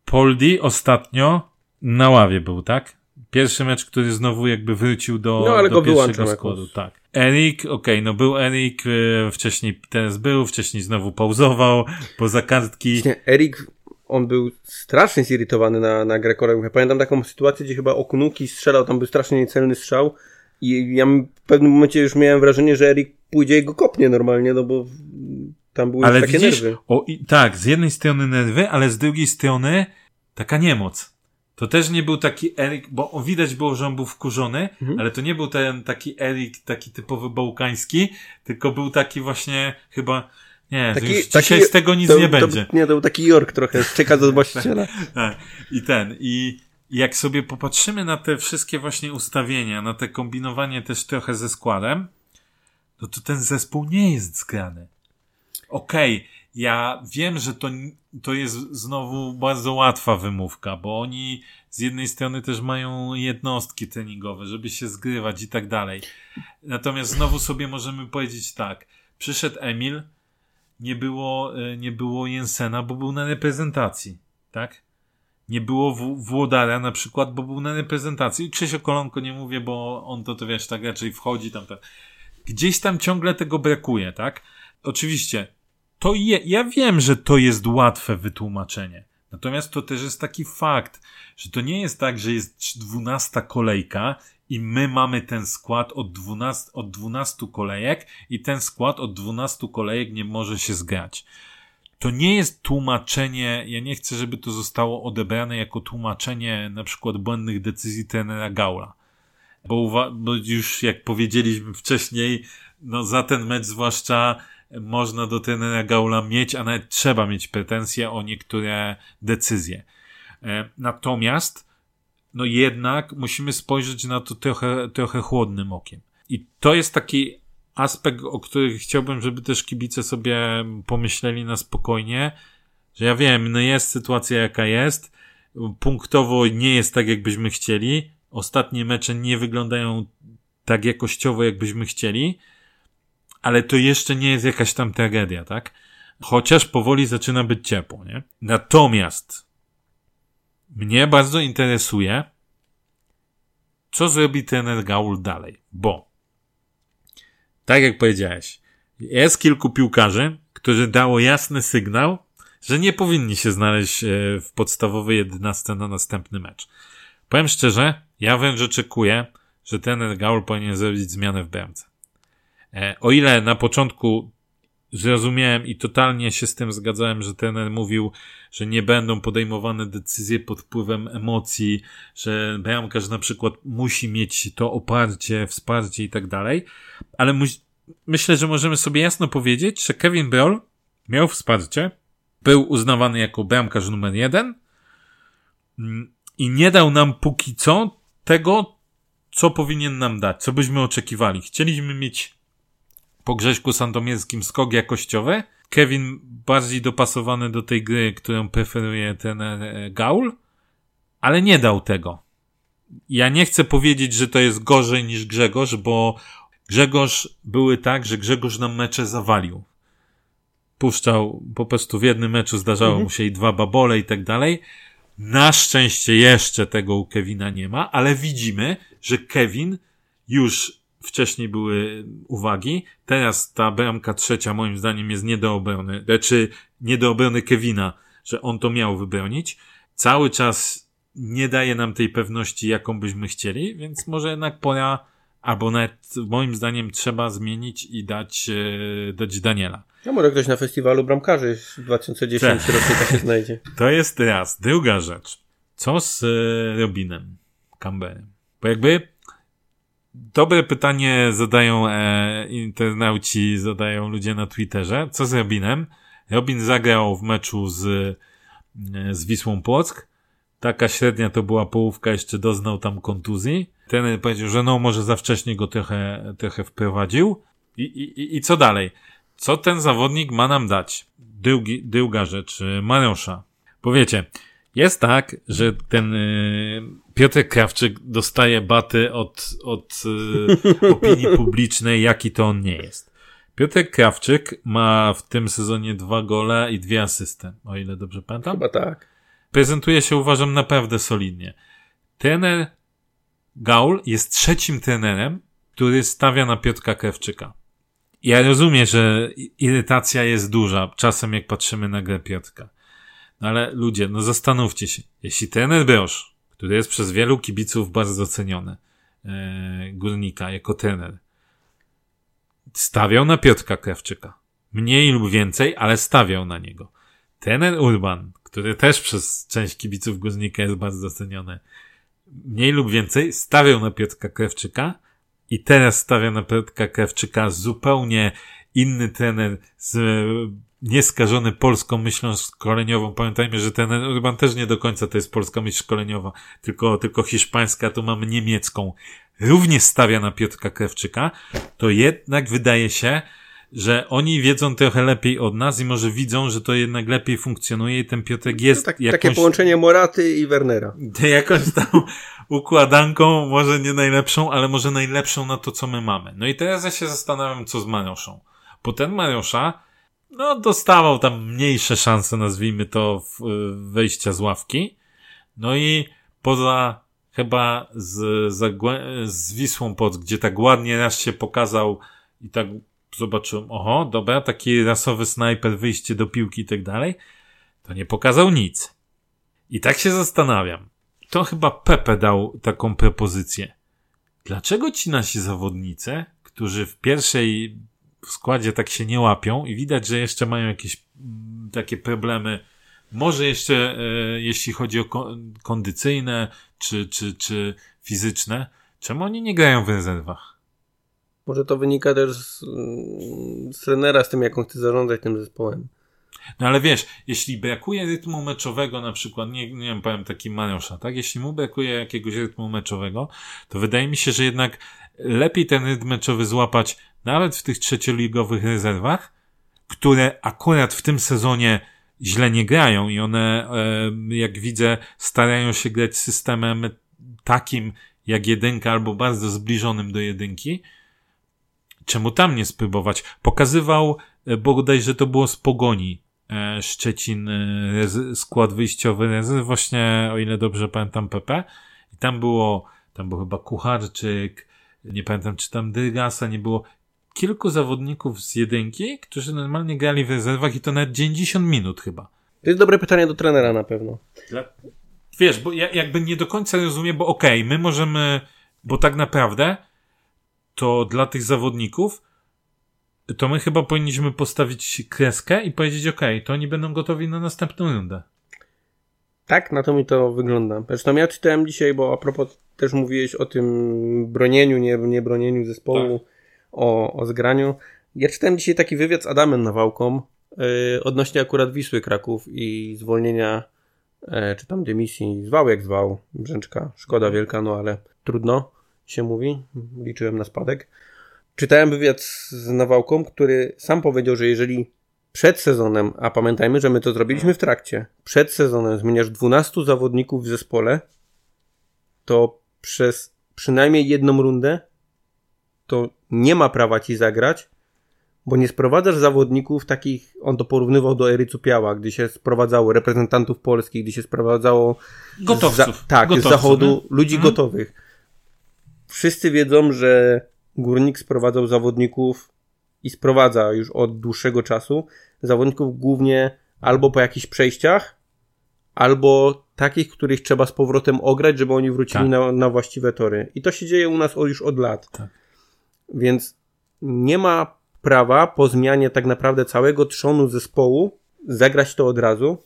Poldi ostatnio na ławie był, tak? Pierwszy mecz, który znowu jakby wrócił do, no, ale do go pierwszego składu, jakoś. tak. Erik, okej, okay, no był Erik, e, wcześniej teraz był, wcześniej znowu pauzował, poza kartki. Właśnie Erik, on był strasznie zirytowany na, na grę Ja pamiętam taką sytuację, gdzie chyba Okunuki strzelał, tam był strasznie niecelny strzał i ja w pewnym momencie już miałem wrażenie, że Erik pójdzie i go kopnie normalnie, no bo tam były ale takie widzisz, nerwy. O, i, tak, z jednej strony nerwy, ale z drugiej strony taka niemoc. To też nie był taki Erik, bo widać było, że on był wkurzony, mhm. ale to nie był ten taki Erik, taki typowy bałkański, tylko był taki właśnie chyba, nie, taki, już taki, dzisiaj z tego nic to, nie będzie. nie, to był taki York trochę, czeka do (laughs) właściciela. tak, I ten, i jak sobie popatrzymy na te wszystkie właśnie ustawienia, na te kombinowanie też trochę ze składem, no to ten zespół nie jest zgrany. Okej, okay, ja wiem, że to, to jest znowu bardzo łatwa wymówka, bo oni z jednej strony też mają jednostki treningowe, żeby się zgrywać i tak dalej. Natomiast znowu sobie możemy powiedzieć tak. Przyszedł Emil, nie było, e, nie było Jensena, bo był na reprezentacji, tak? Nie było Włodara na przykład, bo był na reprezentacji. Krzysio Kolonko nie mówię, bo on to, to wiesz, tak raczej wchodzi tam. Tak. Gdzieś tam ciągle tego brakuje, tak? Oczywiście, to je, ja wiem, że to jest łatwe wytłumaczenie. Natomiast to też jest taki fakt, że to nie jest tak, że jest dwunasta kolejka i my mamy ten skład od 12, od 12 kolejek i ten skład od 12 kolejek nie może się zgrać. To nie jest tłumaczenie, ja nie chcę, żeby to zostało odebrane jako tłumaczenie na przykład błędnych decyzji trenera Gaula. Bo, bo już jak powiedzieliśmy wcześniej, no za ten mecz zwłaszcza można do trenera Gaula mieć, a nawet trzeba mieć pretensje o niektóre decyzje. E, natomiast, no jednak musimy spojrzeć na to trochę, trochę chłodnym okiem. I to jest taki aspekt, o którym chciałbym, żeby też kibice sobie pomyśleli na spokojnie, że ja wiem, no jest sytuacja jaka jest, punktowo nie jest tak, jakbyśmy chcieli, ostatnie mecze nie wyglądają tak jakościowo, jakbyśmy chcieli, ale to jeszcze nie jest jakaś tam tragedia, tak? Chociaż powoli zaczyna być ciepło, nie? Natomiast mnie bardzo interesuje, co zrobi trener Gaul dalej, bo tak jak powiedziałeś, jest kilku piłkarzy, którzy dało jasny sygnał, że nie powinni się znaleźć e, w podstawowej 11 na następny mecz. Powiem szczerze, ja wręcz oczekuję, że trener Gaul powinien zrobić zmianę w bramce. E, o ile na początku zrozumiałem i totalnie się z tym zgadzałem, że trener mówił, że nie będą podejmowane decyzje pod wpływem emocji, że bramkarz na przykład musi mieć to oparcie, wsparcie i tak dalej, ale myślę, że możemy sobie jasno powiedzieć, że Kevin Broll miał wsparcie, był uznawany jako bramkarz numer jeden mm, i nie dał nam póki co tego, co powinien nam dać, co byśmy oczekiwali. Chcieliśmy mieć po Grześku Sandomierskim skok jakościowy. Kevin bardziej dopasowany do tej gry, którą preferuje ten e, Gaul, ale nie dał tego. Ja nie chcę powiedzieć, że to jest gorzej niż Grzegorz, bo Grzegorz były tak, że Grzegorz nam mecze zawalił. Puszczał po prostu w jednym meczu, zdarzało mhm. mu się i dwa babole i tak dalej. Na szczęście jeszcze tego u Kevina nie ma, ale widzimy, że Kevin już wcześniej były uwagi. Teraz ta bramka trzecia moim zdaniem jest nie do obrony, znaczy nie do obrony Kevina, że on to miał wybronić. Cały czas nie daje nam tej pewności, jaką byśmy chcieli, więc może jednak pora, albo nawet moim zdaniem trzeba zmienić i dać, e, dać Daniela. No może ktoś na festiwalu bramkarzy 2010 tak. rocznika się znajdzie. (laughs) To jest raz. Druga rzecz. Co z e, Robinem Campbellem? Bo jakby dobre pytanie zadają e, internauci, zadają ludzie na Twitterze. Co z Robinem? Robin zagrał w meczu z, e, z Wisłą Płock. Taka średnia to była połówka, jeszcze doznał tam kontuzji. Ten powiedział, że no może za wcześnie go trochę, trochę wprowadził. I, i, I co dalej? Co ten zawodnik ma nam dać? Drugi, druga rzecz, e, Mariusza. Powiecie, jest tak, że ten y, Piotr Krawczyk dostaje baty od, od y, (laughs) opinii publicznej, jaki to on nie jest. Piotr Krawczyk ma w tym sezonie dwa gole i dwie asysty, o ile dobrze pamiętam. Chyba tak. Prezentuje się, uważam, naprawdę solidnie. Trener Gaul jest trzecim trenerem, który stawia na Piotra Krawczyka. Ja rozumiem, że irytacja jest duża, czasem jak patrzymy na grę Piotrka. No ale ludzie, no zastanówcie się. Jeśli trener Brosz, który jest przez wielu kibiców bardzo doceniony, e, górnika jako trener, stawiał na Piotrka Krawczyka. Mniej lub więcej, ale stawiał na niego. Trener Urban, który też przez część kibiców górnika jest bardzo doceniony, mniej lub więcej stawiał na Piotrka Krawczyka i teraz stawia na Piotrka Krawczyka zupełnie inny trener z nieskażony polską myślą szkoleniową. Pamiętajmy, że ten Urban też nie do końca to jest polska myśl szkoleniowa, tylko, tylko hiszpańska, tu mamy niemiecką. Również stawia na Piotrka Krewczyka, to jednak wydaje się, że oni wiedzą trochę lepiej od nas i może widzą, że to jednak lepiej funkcjonuje i ten Piotrek jest no tak, jakąś, Takie połączenie Moraty i Wernera. (laughs) Jakąś tam układanką, może nie najlepszą, ale może najlepszą na to, co my mamy. No i teraz ja się zastanawiam, co z Mariuszą. Bo ten Mariusza no, dostawał tam mniejsze szanse, nazwijmy to, w, wejścia z ławki. No i poza chyba z, z, z Wisłą Pod, gdzie tak ładnie raz się pokazał i tak zobaczyłem, oho, dobra, taki rasowy snajper, wyjście do piłki i tak dalej, to nie pokazał nic. I tak się zastanawiam. To chyba Pepe dał taką propozycję. Dlaczego ci nasi zawodnicy, którzy w pierwszej w składzie tak się nie łapią i widać, że jeszcze mają jakieś mm, takie problemy. Może jeszcze e, jeśli chodzi o kondycyjne czy, czy, czy fizyczne, czemu oni nie grają w rezerwach? Może to wynika też z, z trenera, z tym, jaką chce zarządzać tym zespołem. No ale wiesz, jeśli brakuje rytmu meczowego, na przykład, nie, nie wiem, powiem taki Mariusza, tak? Jeśli mu brakuje jakiegoś rytmu meczowego, to wydaje mi się, że jednak lepiej ten rytm meczowy złapać nawet w tych trzecioligowych rezerwach, które akurat w tym sezonie źle nie grają i one, e, jak widzę, starają się grać systemem takim jak jedynka albo bardzo zbliżonym do jedynki. Czemu tam nie spróbować? Pokazywał, e, bodajże to było z Pogoni, e, Szczecin, skład wyjściowy rezerw, właśnie, o ile dobrze pamiętam, PP. I tam było, tam był chyba Kucharczyk, nie pamiętam, czy tam Dygasa nie było kilku zawodników z jedynki, którzy normalnie grali w rezerwach i to nawet 90 minut chyba. To jest dobre pytanie do trenera na pewno. Dla... Wiesz, bo ja jakby nie do końca rozumiem, bo okej, okay, my możemy, bo tak naprawdę to dla tych zawodników to my chyba powinniśmy postawić kreskę i powiedzieć, okej, okay, to oni będą gotowi na następną rundę. Tak, na to mi to wygląda. Zresztą ja czytałem dzisiaj, bo a propos też mówiłeś o tym bronieniu, nie, nie bronieniu zespołu. Tak o, o zgraniu. Ja czytałem dzisiaj taki wywiad z Adamem Nawałką yy, odnośnie akurat Wisły Kraków i zwolnienia yy, czy tam dymisji. Zwał jak zwał. Brzęczka. Szkoda wielka, no ale trudno się mówi. Liczyłem na spadek. Czytałem wywiad z Nawałką, który sam powiedział, że jeżeli przed sezonem, a pamiętajmy, że my to zrobiliśmy w trakcie, przed sezonem zmieniasz 12 zawodników w zespole, to przez przynajmniej jedną rundę to nie ma prawa ci zagrać, bo nie sprowadzasz zawodników takich, on to porównywał do ery Cupiała, gdy się sprowadzało reprezentantów polskich, gdy się sprowadzało gotowców. Za, tak, Gotowców, z zachodu nie? ludzi hmm. gotowych. Wszyscy wiedzą, że Górnik sprowadzał zawodników i sprowadza już od dłuższego czasu zawodników głównie albo po jakichś przejściach, albo takich, których trzeba z powrotem ograć, żeby oni wrócili tak. na, na właściwe tory. I to się dzieje u nas już od lat. Tak. Więc nie ma prawa po zmianie tak naprawdę całego trzonu zespołu zagrać to od razu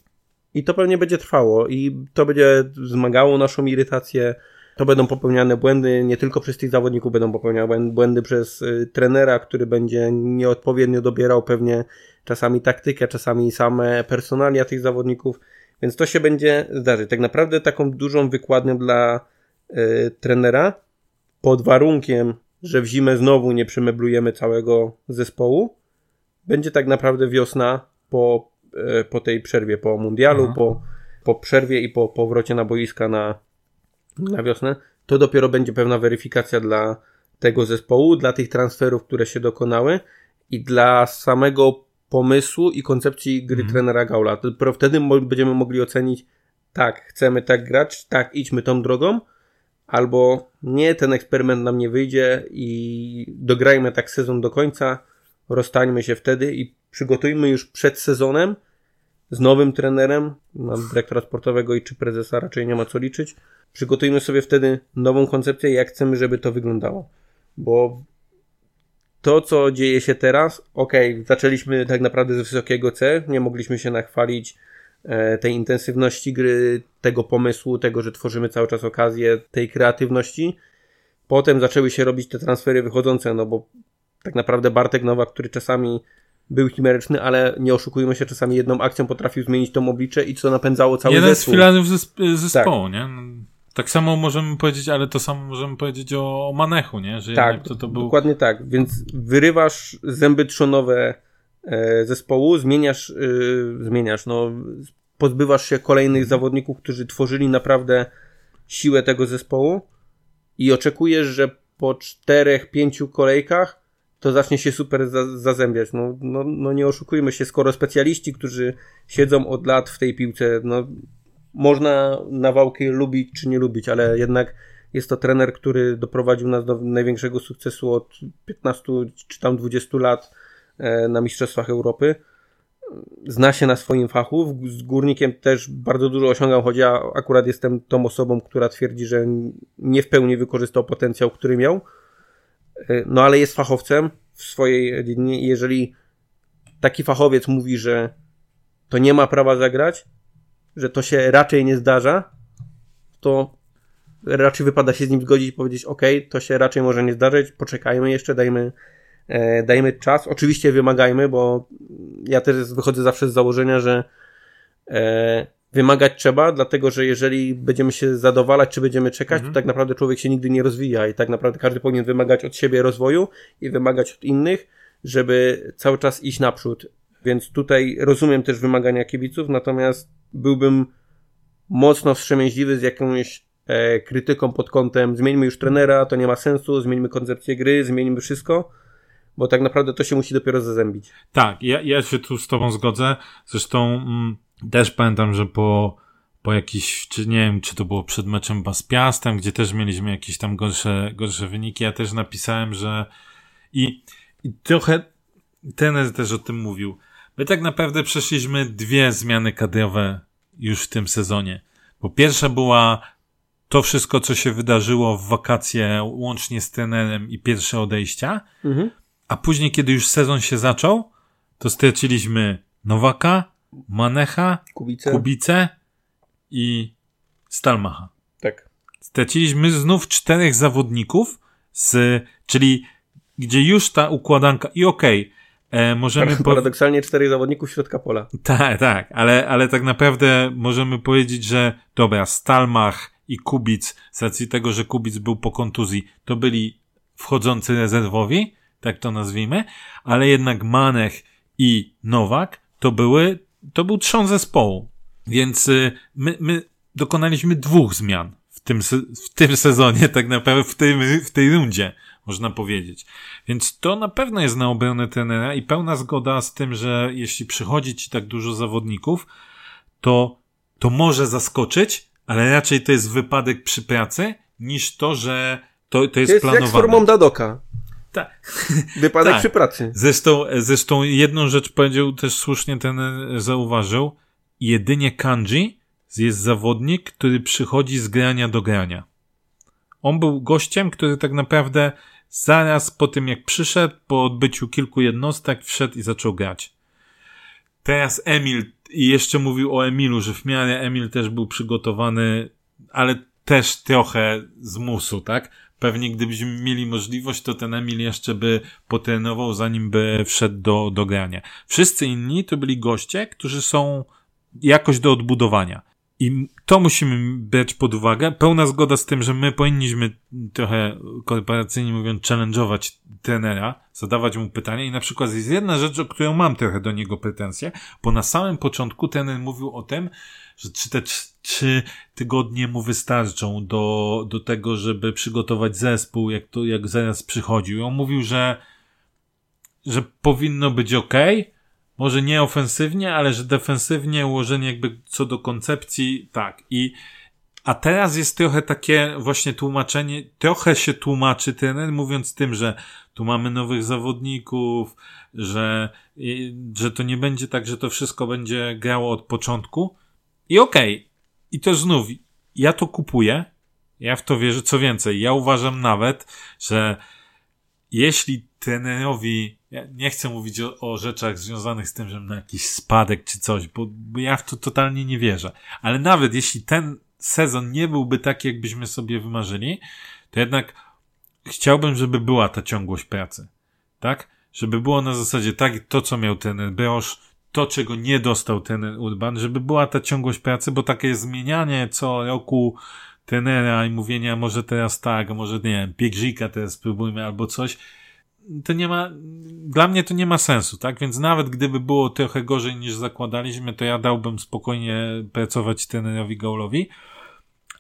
i to pewnie będzie trwało i to będzie wzmagało naszą irytację. To będą popełniane błędy, nie tylko przez tych zawodników będą popełniane błędy przez y, trenera, który będzie nieodpowiednio dobierał pewnie czasami taktykę, czasami same personalia tych zawodników, więc to się będzie zdarzyć. Tak naprawdę taką dużą wykładnią dla y, trenera pod warunkiem, że w zimę znowu nie przemeblujemy całego zespołu, będzie tak naprawdę wiosna po, e, po tej przerwie, po mundialu, mhm. po, po przerwie i po powrocie na boiska na, na wiosnę. To dopiero będzie pewna weryfikacja dla tego zespołu, dla tych transferów, które się dokonały i dla samego pomysłu i koncepcji gry mhm. trenera Gaula. Dopiero wtedy będziemy mogli ocenić, tak, chcemy tak grać, tak, idźmy tą drogą, albo nie, ten eksperyment nam nie wyjdzie i dograjmy tak sezon do końca, rozstańmy się wtedy i przygotujmy już przed sezonem z nowym trenerem, mam dyrektora sportowego i czy prezesa raczej nie ma co liczyć, przygotujmy sobie wtedy nową koncepcję, jak chcemy, żeby to wyglądało. Bo to, co dzieje się teraz, ok, zaczęliśmy tak naprawdę ze wysokiego C, nie mogliśmy się nachwalić tej intensywności gry, tego pomysłu, tego, że tworzymy cały czas okazję, tej kreatywności. Potem zaczęły się robić te transfery wychodzące, no bo tak naprawdę Bartek Nowak, który czasami był chimeryczny, ale nie oszukujmy się, czasami jedną akcją potrafił zmienić to oblicze i co napędzało cały Jeden zespół. Jeden z filarów zesp- zespołu, tak. nie? No, tak samo możemy powiedzieć, ale to samo możemy powiedzieć o Manechu, nie? Że tak, to, to był... dokładnie tak. Więc wyrywasz zęby trzonowe E, zespołu, zmieniasz, e, zmieniasz, no, pozbywasz się kolejnych zawodników, którzy tworzyli naprawdę siłę tego zespołu i oczekujesz, że po czterech, pięciu kolejkach to zacznie się super zazębiać. No, no, no nie oszukujmy się, skoro specjaliści, którzy siedzą od lat w tej piłce, no można nawałki lubić czy nie lubić, ale jednak jest to trener, który doprowadził nas do największego sukcesu od 15 czy tam 20 lat E, na Mistrzostwach Europy. Zna się na swoim fachu. Z górnikiem też bardzo dużo osiągał, choć ja akurat jestem tą osobą, która twierdzi, że nie w pełni wykorzystał potencjał, który miał. E, no ale jest fachowcem w swojej dziedzinie jeżeli taki fachowiec mówi, że to nie ma prawa zagrać, że to się raczej nie zdarza, to raczej wypada się z nim zgodzić i powiedzieć, ok, to się raczej może nie zdarzyć, poczekajmy jeszcze, dajmy E, dajmy czas. Oczywiście wymagajmy, bo ja też wychodzę zawsze z założenia, że e, wymagać trzeba, dlatego że jeżeli będziemy się zadowalać, czy będziemy czekać, mhm. to tak naprawdę człowiek się nigdy nie rozwija i tak naprawdę każdy powinien wymagać od siebie rozwoju i wymagać od innych, żeby cały czas iść naprzód. Więc tutaj rozumiem też wymagania kibiców, natomiast byłbym mocno wstrzemięźliwy z jakąś e, krytyką pod kątem zmieńmy już trenera, to nie ma sensu, zmieńmy koncepcję gry, zmieńmy wszystko bo tak naprawdę to się musi dopiero zazębić. Tak, ja, ja się tu z tobą zgodzę. Zresztą mm, też pamiętam, że po, po jakiś, czy nie wiem, czy to było przed meczem Baspiastem, gdzie też mieliśmy jakieś tam gorsze, gorsze wyniki, ja też napisałem, że i, i trochę Tenes też o tym mówił. My tak naprawdę przeszliśmy dwie zmiany kadrowe już w tym sezonie. Bo pierwsza była to wszystko, co się wydarzyło w wakacje, łącznie z trenerem i pierwsze odejścia. Mhm. A później, kiedy już sezon się zaczął, to straciliśmy Nowaka, Manecha, Kubice, Kubice i Stalmacha. Tak. Straciliśmy znów czterech zawodników, z, czyli gdzie już ta układanka i okej, okay, e, możemy... Paradoksalnie czterech zawodników środka pola. (laughs) Tak, tak, ale, ale tak naprawdę możemy powiedzieć, że dobra, Stalmach i Kubic, z racji tego, że Kubic był po kontuzji, to byli wchodzący rezerwowi, tak to nazwijmy, ale jednak Manech i Nowak to były, to był trzon zespołu. Więc y, my, my dokonaliśmy dwóch zmian w tym, w tym (laughs) sezonie, tak naprawdę w, tym, w tej rundzie, można powiedzieć. Więc to na pewno jest na obronę trenera i pełna zgoda z tym, że jeśli przychodzi ci tak dużo zawodników, to, to może zaskoczyć, ale raczej to jest wypadek przy pracy, niż to, że to, to jest, to jest planowane. jak z formą Dadoka. Tak. (laughs) Wypadek tak. przy pracy. Zresztą, zresztą jedną rzecz powiedział też słusznie ten e, zauważył. Jedynie Kanji jest zawodnik, który przychodzi z grania do grania. On był gościem, który tak naprawdę zaraz po tym jak przyszedł, po odbyciu kilku jednostek, wszedł i zaczął grać. Teraz Emil, i jeszcze mówił o Emilu, że w miarę Emil też był przygotowany, ale też trochę z musu, tak? Pewnie gdybyśmy mieli możliwość, to ten Emil jeszcze by potrenował, zanim by wszedł do, do grania. Wszyscy inni to byli goście, którzy są jakoś do odbudowania. I to musimy brać pod uwagę. Pełna zgoda z tym, że my powinniśmy trochę korporacyjnie mówiąc challenge'ować trenera, zadawać mu pytania i na przykład jest jedna rzecz, o którą mam trochę do niego pretensje, bo na samym początku trener mówił o tym, że czy te trzy tygodnie mu wystarczą do, do tego, żeby przygotować zespół, jak to, jak zaraz przychodził. I on mówił, że, że powinno być ok, może nie ofensywnie, ale że defensywnie ułożenie jakby co do koncepcji, tak. I a teraz jest trochę takie właśnie tłumaczenie, trochę się tłumaczy trener, mówiąc tym, że tu mamy nowych zawodników, że, że to nie będzie tak, że to wszystko będzie grało od początku. I okej, okay. I to znów, ja to kupuję, ja w to wierzę, co więcej, ja uważam nawet, że jeśli trenerowi, ja nie chcę mówić o, o, rzeczach związanych z tym, że na jakiś spadek czy coś, bo, bo ja w to totalnie nie wierzę. Ale nawet jeśli ten sezon nie byłby taki, jakbyśmy sobie wymarzyli, to jednak chciałbym, żeby była ta ciągłość pracy. Tak? Żeby było na zasadzie tak, to co miał ten Beosz, to czego nie dostał ten Urban, żeby była ta ciągłość pracy, bo takie zmienianie co roku tenera i mówienia może teraz tak, może nie wiem, Piegrzika teraz spróbujmy albo coś, to nie ma, dla mnie to nie ma sensu, tak? Więc nawet gdyby było trochę gorzej niż zakładaliśmy, to ja dałbym spokojnie pracować trenerowi Gaulowi,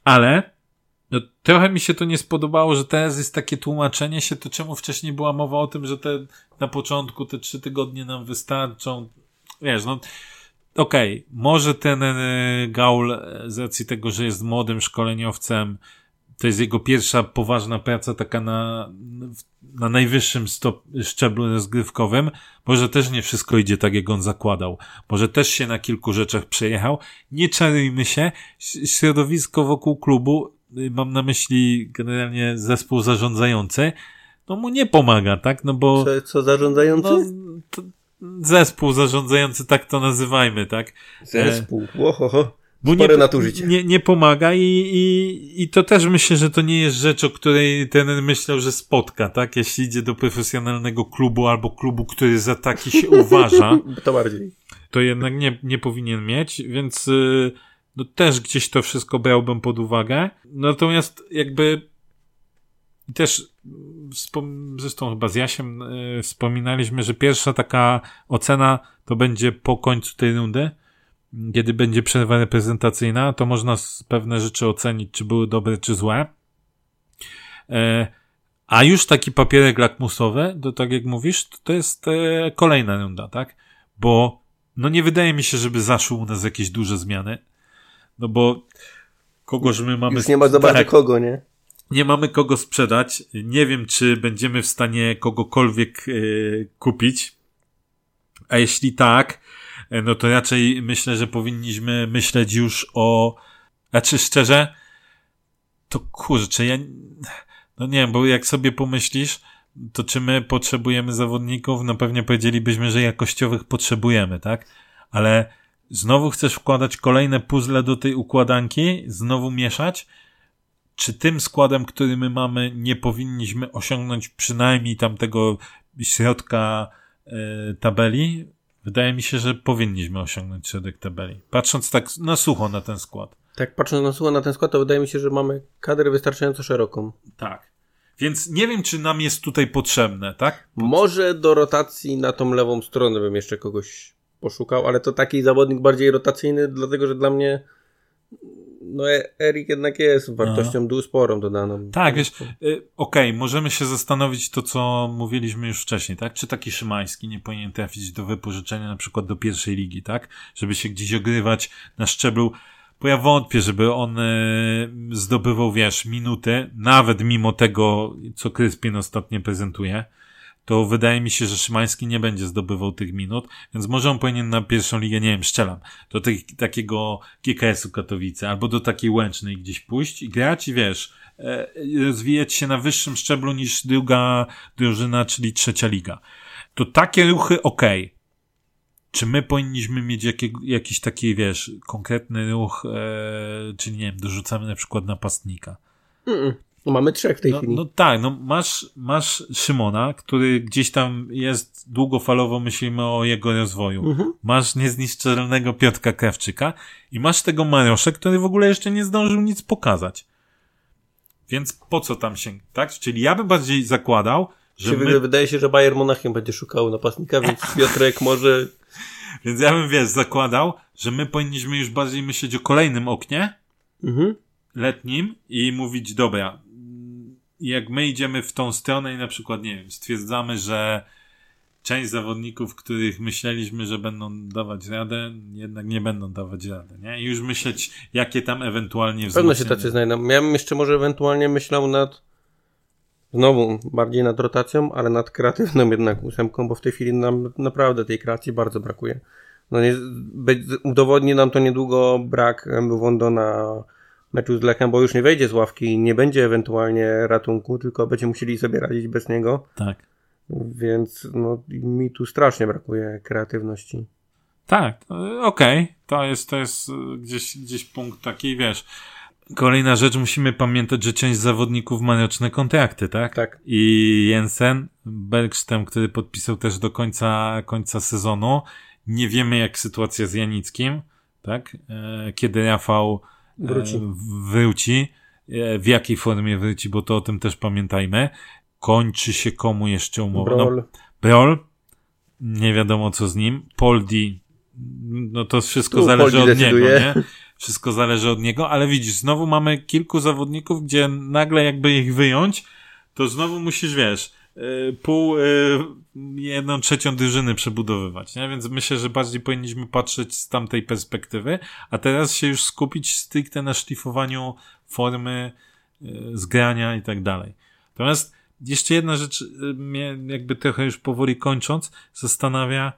ale no, trochę mi się to nie spodobało, że teraz jest takie tłumaczenie się, to czemu wcześniej była mowa o tym, że te na początku te trzy tygodnie nam wystarczą. Wiesz, no okej, okay, może ten e, Gaul z racji tego, że jest młodym szkoleniowcem, to jest jego pierwsza poważna praca taka na, na najwyższym stop, szczeblu rozgrywkowym. Może też nie wszystko idzie tak, jak on zakładał. Może też się na kilku rzeczach przejechał. Nie czarujmy się. Środowisko wokół klubu, y, mam na myśli generalnie zespół zarządzający, no mu nie pomaga, tak? No bo... Co, co zarządzający? No, zespół zarządzający, tak to nazywajmy, tak? Zespół, ohoho. Bo nie, nadużycie. Nie, nie pomaga i, i, i to też myślę, że to nie jest rzecz, o której ten myślał, że spotka, tak? Jeśli idzie do profesjonalnego klubu albo klubu, który za taki się (laughs) uważa. to bardziej. To jednak nie, nie powinien mieć, więc y, no też gdzieś to wszystko brałbym pod uwagę. Natomiast jakby też zresztą chyba z Jasiem y, wspominaliśmy, że pierwsza taka ocena to będzie po końcu tej rundy kiedy będzie przerwa reprezentacyjna, to można pewne rzeczy ocenić, czy były dobre, czy złe. E, a już taki papierek lakmusowy, to tak jak mówisz, to jest e, kolejna runda, tak? Bo no nie wydaje mi się, żeby zaszły u nas jakieś duże zmiany. No bo kogoż my mamy... Już nie ma za bardzo tak, kogo, nie? Nie mamy kogo sprzedać. Nie wiem, czy będziemy w stanie kogokolwiek e, kupić. A jeśli tak, E, no to raczej myślę, że powinniśmy myśleć już o, znaczy szczerze, to kurczę, ja, no nie wiem, bo jak sobie pomyślisz, to czy my potrzebujemy zawodników? No pewnie powiedzielibyśmy, że jakościowych potrzebujemy, tak? Ale znowu chcesz wkładać kolejne puzzle do tej układanki, znowu mieszać? Czy tym składem, który my mamy, nie powinniśmy osiągnąć przynajmniej tamtego środka y, tabeli? Wydaje mi się, że powinniśmy osiągnąć środek tabeli. Patrząc tak na sucho na ten skład. Tak, patrząc na sucho na ten skład, to wydaje mi się, że mamy kadrę wystarczająco szeroką. Tak. Więc nie wiem, czy nam jest tutaj potrzebne, tak? Może do rotacji na tą lewą stronę bym jeszcze kogoś poszukał, ale to taki zawodnik bardziej rotacyjny, dlatego że dla mnie no e, Erik jednak jest wartością no. sporą dodaną. Tak, wiesz, y, okej, okay, możemy się zastanowić to, co mówiliśmy już wcześniej, tak? Czy taki Szymański nie powinien trafić do wypożyczenia na przykład do pierwszej ligi, tak? Żeby się gdzieś ogrywać na szczeblu bo ja wątpię, żeby on y, zdobywał, wiesz, minuty, nawet mimo tego, co Kryspin ostatnio prezentuje. To wydaje mi się, że Szymański nie będzie zdobywał tych minut, więc może on powinien na pierwszą ligę, nie wiem, szczelam, do takiego GKS-u Katowice albo do takiej Łęcznej gdzieś pójść i grać i wiesz, e, rozwijać się na wyższym szczeblu niż druga drużyna, czyli trzecia liga. To takie ruchy ok. Czy my powinniśmy mieć jakie, jakiś taki, wiesz, konkretny ruch, e, nie wiem, dorzucamy na przykład napastnika? -mm. No mamy trzech w tej no, chwili. No tak, no masz, masz Szymona, który gdzieś tam jest długofalowo, myślimy o jego rozwoju. Mhm. Masz niezniszczalnego Piotrka Krawczyka i masz tego Mariosze, który w ogóle jeszcze nie zdążył nic pokazać. Więc po co tam się, tak? Czyli ja bym bardziej zakładał, że my... Wydaje się, że Bayern Monachium będzie szukał napastnika, więc (laughs) Piotrek może... Więc ja bym, wiesz, zakładał, że my powinniśmy już bardziej myśleć o kolejnym oknie, mhm. letnim i mówić, dobra, jak my idziemy w tą stronę i na przykład, nie wiem, stwierdzamy, że część zawodników, których myśleliśmy, że będą dawać radę, jednak nie będą dawać rady, nie? I już myśleć, jakie tam ewentualnie wzmocnienia. Pewno się tacy znajdą. Ja bym jeszcze może ewentualnie myślał nad znowu bardziej nad rotacją, ale nad kreatywną jednak ósemką, bo w tej chwili nam naprawdę tej kreacji bardzo brakuje. No nie, udowodni nam to niedługo brak Mwondo na meczu z Lechem, bo już nie wejdzie z ławki i nie będzie ewentualnie ratunku, tylko będzie musieli sobie radzić bez niego. Tak. Więc no, mi tu strasznie brakuje kreatywności. Tak, okej. Okay. To jest, to jest gdzieś, gdzieś punkt taki, wiesz. Kolejna rzecz, musimy pamiętać, że część zawodników ma roczne kontrakty, tak? Tak. I Jensen, Bergstem, który podpisał też do końca, końca sezonu. Nie wiemy, jak sytuacja z Janickim, tak? E, kiedy Rafał wróci. Wróci. E, w jakiej formie wróci, bo to o tym też pamiętajmy. Kończy się komu jeszcze umowa? Brol. No, Brol. Nie wiadomo co z nim. Poldi. No to wszystko tu zależy Poldi od decyduje. niego, nie? Wszystko zależy od niego, ale widzisz, znowu mamy kilku zawodników, gdzie nagle jakby ich wyjąć, to znowu musisz, wiesz, pół, y, jedną trzecią drużyny przebudowywać, nie? Więc myślę, że bardziej powinniśmy patrzeć z tamtej perspektywy, a teraz się już skupić stricte na szlifowaniu formy, y, zgrania i tak dalej. Natomiast jeszcze jedna rzecz mnie jakby trochę już powoli kończąc zastanawia,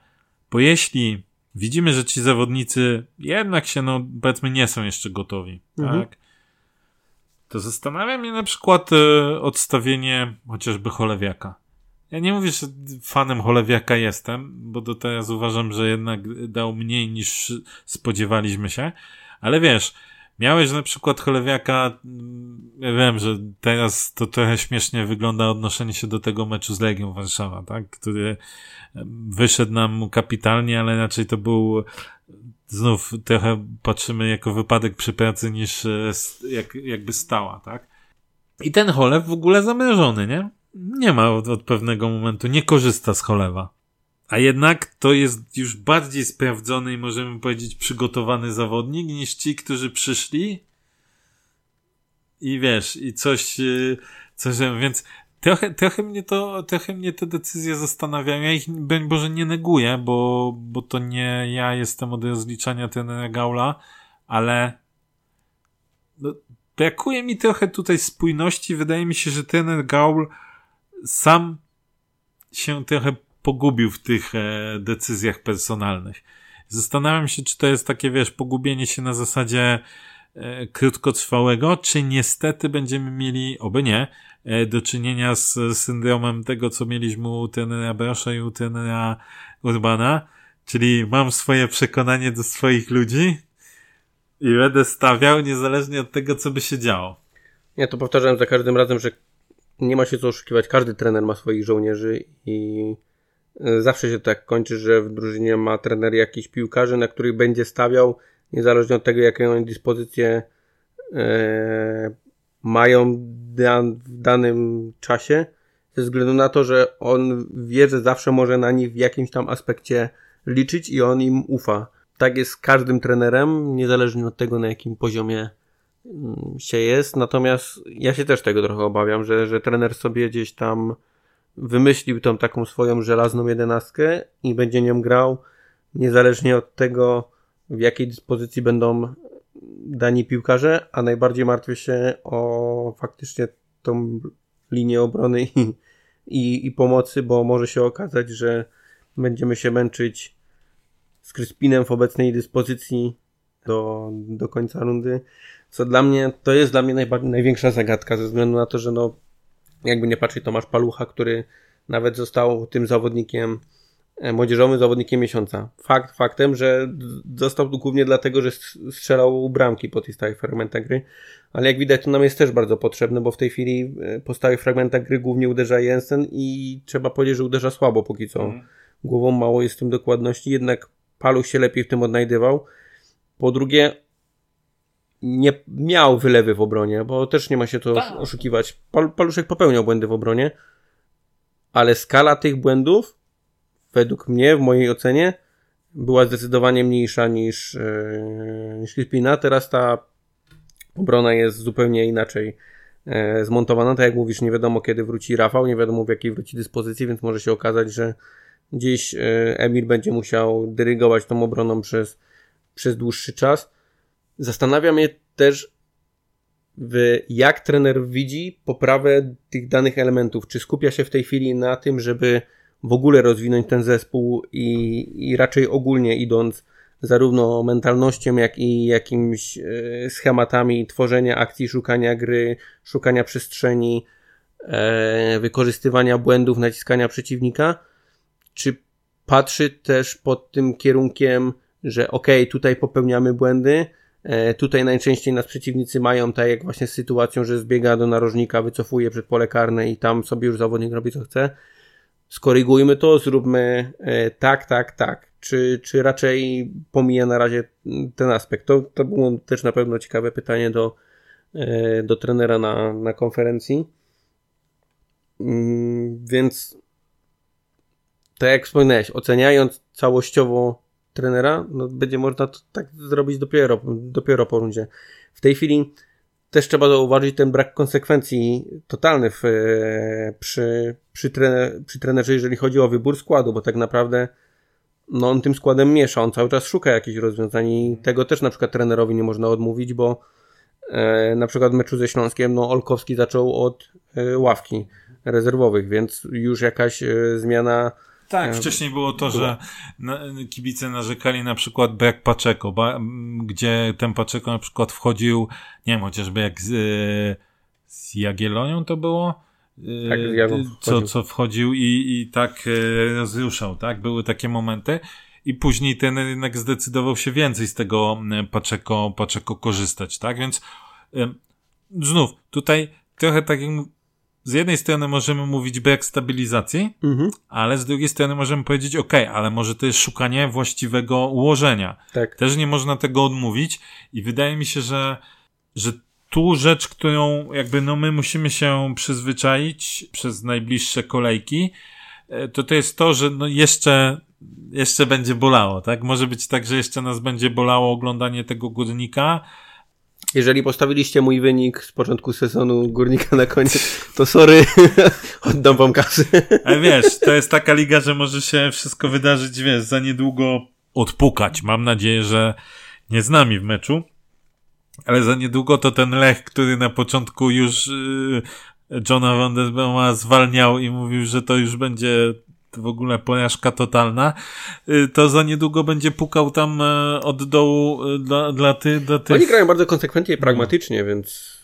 bo jeśli widzimy, że ci zawodnicy jednak się, no powiedzmy, nie są jeszcze gotowi, mhm. tak? To zastanawia mnie na przykład e, odstawienie chociażby Cholewiaka. Ja nie mówię, że fanem Cholewiaka jestem, bo do teraz uważam, że jednak dał mniej niż spodziewaliśmy się, ale wiesz, miałeś na przykład Cholewiaka, mm, ja wiem, że teraz to trochę śmiesznie wygląda odnoszenie się do tego meczu z Legią Warszawa, tak, który wyszedł nam kapitalnie, ale raczej to był znów trochę patrzymy jako wypadek przy pracy niż e, jak, jakby stała, tak? I ten cholew w ogóle zamierzony, nie? Nie ma od, od pewnego momentu, nie korzysta z cholewa. A jednak to jest już bardziej sprawdzony i możemy powiedzieć przygotowany zawodnik niż ci, którzy przyszli i wiesz, i coś, e, coś, więc Trochę, trochę mnie to, trochę mnie te decyzje zastanawiają. Ja ich, broń Boże, nie neguję, bo, bo to nie ja jestem od rozliczania ten Gaula, ale no, brakuje mi trochę tutaj spójności. Wydaje mi się, że ten Gaul sam się trochę pogubił w tych e, decyzjach personalnych. Zastanawiam się, czy to jest takie, wiesz, pogubienie się na zasadzie e, krótkotrwałego, czy niestety będziemy mieli, oby nie, do czynienia z syndromem tego, co mieliśmy u tenera Brosza i u tenera Urbana, czyli mam swoje przekonanie do swoich ludzi i będę stawiał niezależnie od tego, co by się działo. Ja to powtarzałem za każdym razem, że nie ma się co oszukiwać. Każdy trener ma swoich żołnierzy i e, zawsze się tak kończy, że w drużynie ma trener jakiś piłkarzy, na których będzie stawiał, niezależnie od tego, jakie mają dyspozycje e, mają w danym czasie, ze względu na to, że on wie, że zawsze może na nich w jakimś tam aspekcie liczyć i on im ufa. Tak jest z każdym trenerem, niezależnie od tego, na jakim poziomie mm, się jest. Natomiast ja się też tego trochę obawiam, że, że trener sobie gdzieś tam wymyślił tą taką swoją żelazną jedenastkę i będzie nią grał, niezależnie od tego, w jakiej dyspozycji będą dani piłkarze, a najbardziej martwię się o faktycznie tą linię obrony i i, i pomocy, bo może się okazać, że będziemy się męczyć z Kryspinem w obecnej dyspozycji do, do końca rundy. Co dla mnie, to jest dla mnie najbardziej, największa zagadka, ze względu na to, że no, jakby nie patrzeć, to masz Palucha, który nawet został tym zawodnikiem, młodzieżowym zawodnikiem miesiąca. Fakt faktem, że został tu głównie dlatego, że strzelał bramki po tych stałych fragmentach gry, ale jak widać to nam jest też bardzo potrzebne, bo w tej chwili e, po stałych fragmentach gry głównie uderza Jensen i trzeba powiedzieć, że uderza słabo póki co. Mm. Głową mało jest w tym dokładności, jednak Paluch się lepiej w tym odnajdywał. Po drugie, nie miał wylewy w obronie, bo też nie ma się to tak. oszukiwać. Pal, Paluszek popełniał błędy w obronie, ale skala tych błędów, według mnie, w mojej ocenie, była zdecydowanie mniejsza niż, yy, niż Crispina. Teraz ta obrona jest zupełnie inaczej e, zmontowana. Tak jak mówisz, nie wiadomo kiedy wróci Rafał, nie wiadomo w jakiej wróci dyspozycji, więc może się okazać, że gdzieś e, Emil będzie musiał dyrygować tą obroną przez, przez dłuższy czas. Zastanawia mnie też, w jak trener widzi poprawę tych danych elementów. Czy skupia się w tej chwili na tym, żeby w ogóle rozwinąć ten zespół i, i raczej ogólnie idąc zarówno mentalnością, jak i jakimiś e, schematami tworzenia akcji, szukania gry, szukania przestrzeni, e, wykorzystywania błędów, naciskania przeciwnika, czy patrzy też pod tym kierunkiem, że ok, tutaj popełniamy błędy, e, tutaj najczęściej nas przeciwnicy mają, tak jak właśnie z sytuacją, że zbiega do narożnika, wycofuje przed pole karne i tam sobie już zawodnik robi co chce. Skorygujmy to, zróbmy tak, tak, tak czy, czy raczej pomija na razie ten aspekt? To, to było też na pewno ciekawe pytanie do, e, do trenera na, na konferencji. Mm, więc tak jak wspomniałeś, oceniając całościowo trenera, no będzie można to tak zrobić dopiero, dopiero po rundzie. W tej chwili też trzeba zauważyć ten brak konsekwencji totalny w, e, przy, przy, trener, przy trenerze, jeżeli chodzi o wybór składu, bo tak naprawdę no on tym składem miesza, on cały czas szuka jakichś rozwiązań i tego też na przykład trenerowi nie można odmówić, bo e, na przykład w meczu ze Śląskiem, no Olkowski zaczął od e, ławki rezerwowych, więc już jakaś e, zmiana tak, e, wcześniej było to, że kibice narzekali na przykład brak Paczeko, gdzie ten Paczeko na przykład wchodził, nie wiem, chociażby jak z, e, z Jagiellonią to było, tak, y, co, co wchodził i, i tak rozruszał, tak? Były takie momenty. I później ten jednak zdecydował się więcej z tego Paczeko, Paczeko korzystać, tak? Więc znów, tutaj trochę tak z jednej strony możemy mówić brak stabilizacji, mhm. ale z drugiej strony możemy powiedzieć, ok, ale może to jest szukanie właściwego ułożenia. Tak. Też nie można tego odmówić i wydaje mi się, że, że tu rzecz, którą jakby no my musimy się przyzwyczaić przez najbliższe kolejki, e, to to jest to, że no jeszcze, jeszcze będzie bolało, tak? Może być tak, że jeszcze nas będzie bolało oglądanie tego górnika. Jeżeli postawiliście mój wynik z początku sezonu górnika na koniec, to sorry, (laughs) oddam wam kasę. Ale wiesz, to jest taka liga, że może się wszystko wydarzyć, wiesz, za niedługo odpukać. Mam nadzieję, że nie z nami w meczu ale za niedługo to ten Lech, który na początku już yy, Johna Vandenboma zwalniał i mówił, że to już będzie w ogóle porażka totalna, yy, to za niedługo będzie pukał tam yy, od dołu y, dla, dla, ty, dla tych... Oni grają bardzo konsekwentnie i pragmatycznie, no. więc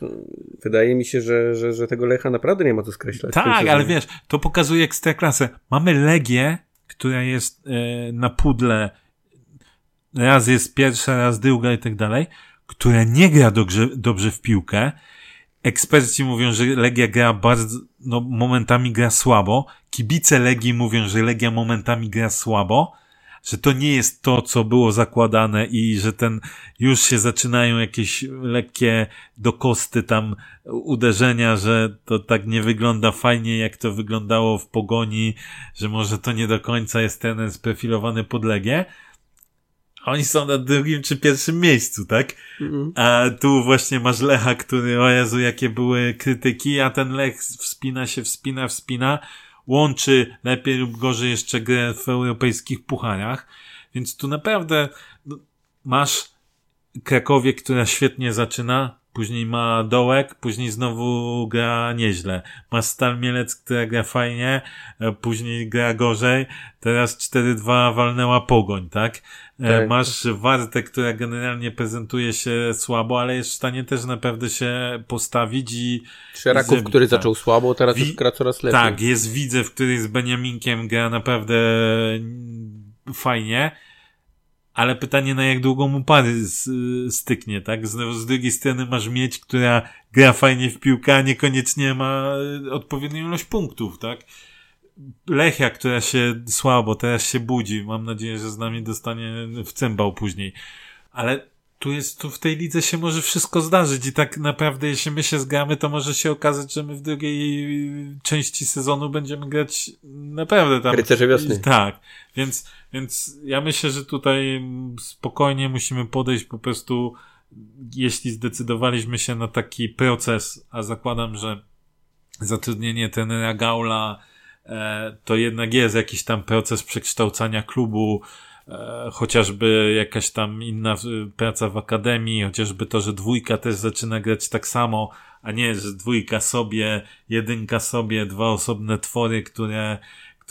wydaje mi się, że, że, że tego Lecha naprawdę nie ma co skreślać. Tak, ale wiesz, to pokazuje ekstraklasę. Mamy Legię, która jest y, na pudle raz jest pierwsza, raz druga i tak dalej, które nie gra dobrze, dobrze w piłkę. Eksperci mówią, że Legia gra bardzo, no momentami gra słabo. Kibice Legii mówią, że Legia momentami gra słabo. Że to nie jest to, co było zakładane i że ten, już się zaczynają jakieś lekkie dokosty tam uderzenia, że to tak nie wygląda fajnie, jak to wyglądało w pogoni, że może to nie do końca jest ten sprofilowany pod Legię oni są na drugim czy pierwszym miejscu, tak? Mm. A tu właśnie masz Lecha, który, o Jezu, jakie były krytyki, a ten Lech wspina się, wspina, wspina, łączy lepiej lub gorzej jeszcze grę w europejskich puchaniach, więc tu naprawdę no, masz Krakowie, która świetnie zaczyna, później ma Dołek, później znowu gra nieźle. Ma Stal Mielec, która gra fajnie, e, później gra gorzej, teraz 4-2 walnęła Pogoń, tak? E, tak? Masz Wartę, która generalnie prezentuje się słabo, ale jest w stanie też naprawdę się postawić i... Szeraków, który tak. zaczął słabo, teraz Wi już gra coraz lepiej. Tak, jest Widzew, który z Beniaminkiem gra naprawdę fajnie ale pytanie na jak długo mu pary styknie, tak? Z, z drugiej strony masz mieć, która gra fajnie w piłkę, a niekoniecznie ma odpowiednią ilość punktów, tak? Lechia, która się słabo, teraz się budzi. Mam nadzieję, że z nami dostanie w cymbał później. Ale tu jest, tu w tej lidze się może wszystko zdarzyć i tak naprawdę jeśli my się zgramy, to może się okazać, że my w drugiej części sezonu będziemy grać naprawdę tam. Rycerze wiosny. Tak. Więc, więc ja myślę, że tutaj spokojnie musimy podejść po prostu, jeśli zdecydowaliśmy się na taki proces, a zakładam, że zatrudnienie tenera Gaula, e, to jednak jest jakiś tam proces przekształcania klubu, E, chociażby jakaś tam inna praca w akademii, chociażby to, że dwójka też zaczyna grać tak samo, a nie, że dwójka sobie, jedynka sobie, dwa osobne twory, które,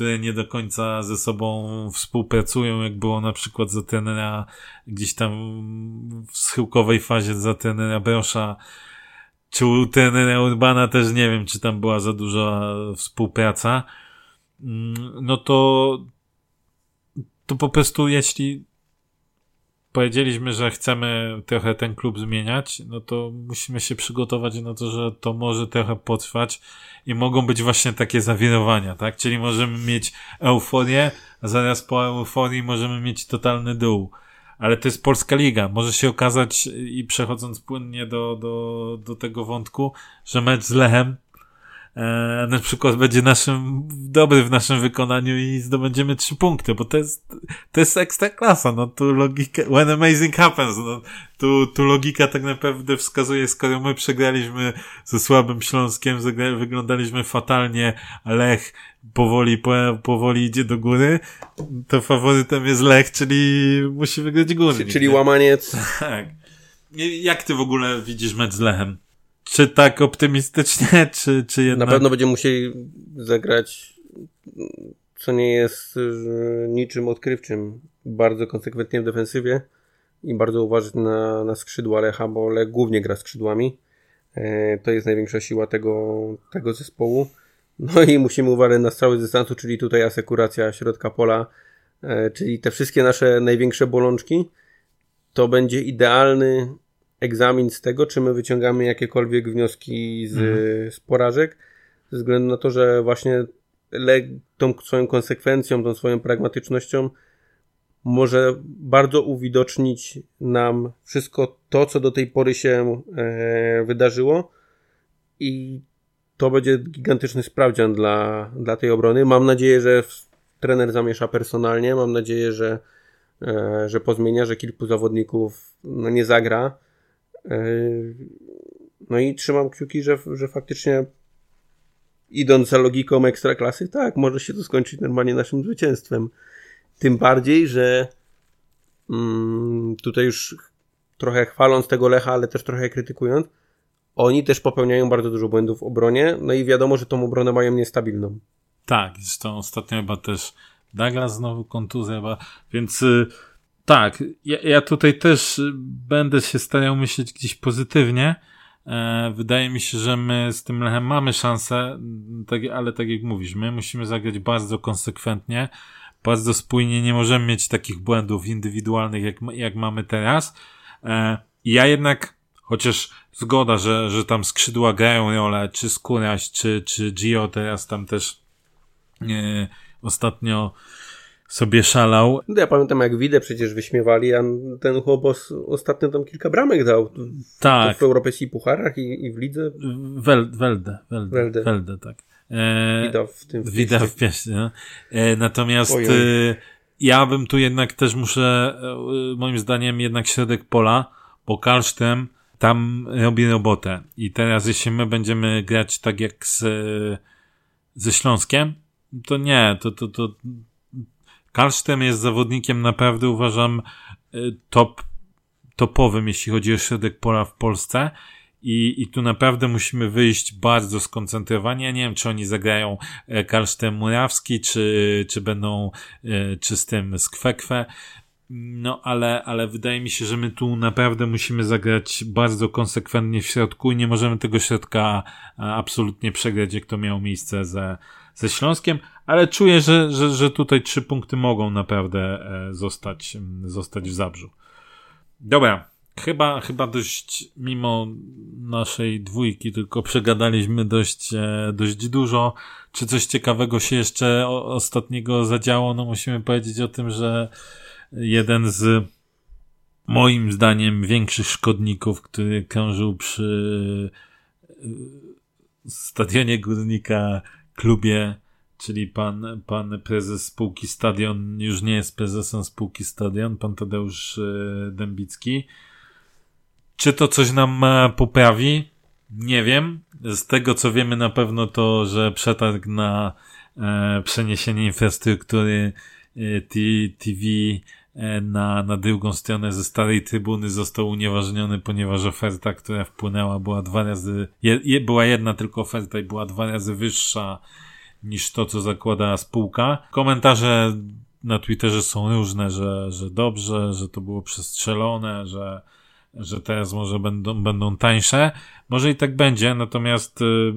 które nie do końca ze sobą współpracują, jak było na przykład za tenera gdzieś tam w schyłkowej fazie za tenera Brosza, czy u tenera Urbana też nie wiem, czy tam była za duża współpraca, mm, no to to po prostu jeśli powiedzieliśmy, że chcemy trochę ten klub zmieniać, no to musimy się przygotować na to, że to może trochę potrwać i mogą być właśnie takie zawirowania, tak? Czyli możemy mieć euforię, a zaraz po euforii możemy mieć totalny dół. Ale to jest Polska Liga. Może się okazać i przechodząc płynnie do, do, do tego wątku, że mecz z Lechem e, na przykład będzie naszym, dobry w naszym wykonaniu i zdobędziemy trzy punkty, bo to jest, to jest ekstra klasa, no tu logika, when amazing happens, no tu, tu logika tak naprawdę wskazuje, skoro my przegraliśmy ze słabym Śląskiem, wyglądaliśmy fatalnie, Lech powoli, po, powoli idzie do góry, to faworytem jest Lech, czyli musi wygrać górnik. Czyli łamaniec. (laughs) Tak. Jak ty w ogóle widzisz mecz z Lechem? Czy tak optymistycznie, (laughs) czy, czy jednak... Na pewno będziemy musieli zagrać, co nie jest niczym odkrywczym, bardzo konsekwentnie w defensywie i bardzo uważać na, na skrzydła Lecha, bo Lech głównie gra skrzydłami. E, to jest największa siła tego, tego zespołu. No i musimy uważać na strzały z dystansu, czyli tutaj asekuracja środka pola, e, czyli te wszystkie nasze największe bolączki. To będzie idealny egzamin z tego, czy my wyciągamy jakiekolwiek wnioski z, mhm. z porażek, ze względu na to, że właśnie le, tą swoją konsekwencją, tą swoją pragmatycznością może bardzo uwidocznić nam wszystko to, co do tej pory się e, wydarzyło i to będzie gigantyczny sprawdzian dla, dla tej obrony. Mam nadzieję, że trener zamiesza personalnie, mam nadzieję, że, e, że pozmienia, że kilku zawodników no, nie zagra, no i trzymam kciuki, że, że faktycznie idąc za logiką ekstraklasy, tak, może się to skończyć normalnie naszym zwycięstwem. Tym bardziej, że mm, tutaj już trochę chwaląc tego Lecha, ale też trochę krytykując, oni też popełniają bardzo dużo błędów w obronie, no i wiadomo, że tą obronę mają niestabilną. Tak, zresztą ostatnio chyba też Douglas znowu kontuzja, więc y, tak, ja, ja tutaj też będę się starał myśleć gdzieś pozytywnie. E, wydaje mi się, że my z tym Lechem mamy szansę, tak, ale tak jak mówisz, my musimy zagrać bardzo konsekwentnie, bardzo spójnie, nie możemy mieć takich błędów indywidualnych, jak, jak mamy teraz. E, ja jednak, chociaż zgoda, że, że tam skrzydła grają rolę, czy Skóraś, czy, czy Gio teraz tam też e, ostatnio sobie szalał. No ja pamiętam jak widzę przecież wyśmiewali, a ten chłopos ostatnio tam kilka bramek dał. Tak. W europejskich pucharach i, i w lidze. Wel, Welde, Welde, Welde. Welde tak. E, Wida w tym w Wida w pieście. No. E, natomiast e, ja bym tu jednak też muszę, e, moim zdaniem jednak środek pola, bo Karsztem tam robi robotę. I teraz jeśli my będziemy grać tak jak z, ze Śląskiem, to nie, to, to, to, Karsztem jest zawodnikiem naprawdę uważam y, top, topowym, jeśli chodzi o środek pola w Polsce I, I tu naprawdę musimy wyjść bardzo skoncentrowani. Ja nie wiem, czy oni zagrają e, Karsztem Murawski, czy, czy będą e, czy z tym z Kwekwe. No, ale, ale wydaje mi się, że my tu naprawdę musimy zagrać bardzo konsekwentnie w środku i nie możemy tego środka absolutnie przegrać, jak to miało miejsce ze, ze Śląskiem, ale czuję, że, że, że tutaj trzy punkty mogą naprawdę e, zostać, zostać w Zabrzu. Dobra, chyba, chyba dość, mimo naszej dwójki, tylko przegadaliśmy dość, e, dość dużo. Czy coś ciekawego się jeszcze ostatniego zadziało? No musimy powiedzieć o tym, że jeden z moim zdaniem większych szkodników, który krążył przy e, stadionie Górnika, klubie, czyli pan, pan prezes spółki Stadion już nie jest prezesem spółki Stadion, pan Tadeusz e, Dębicki. Czy to coś nam poprawi? Nie wiem. Z tego co wiemy na pewno to, że przetarg na e, przeniesienie infrastruktury e, TV e, na, na drugą stronę ze starej trybuny został unieważniony, ponieważ oferta, która wpłynęła była dwa razy, je, była jedna tylko oferta i była dwa razy wyższa niż to, co zakłada spółka. Komentarze na Twitterze są różne, że, że dobrze, że to było przestrzelone, że że teraz może będą, będą tańsze. Może i tak będzie, natomiast y,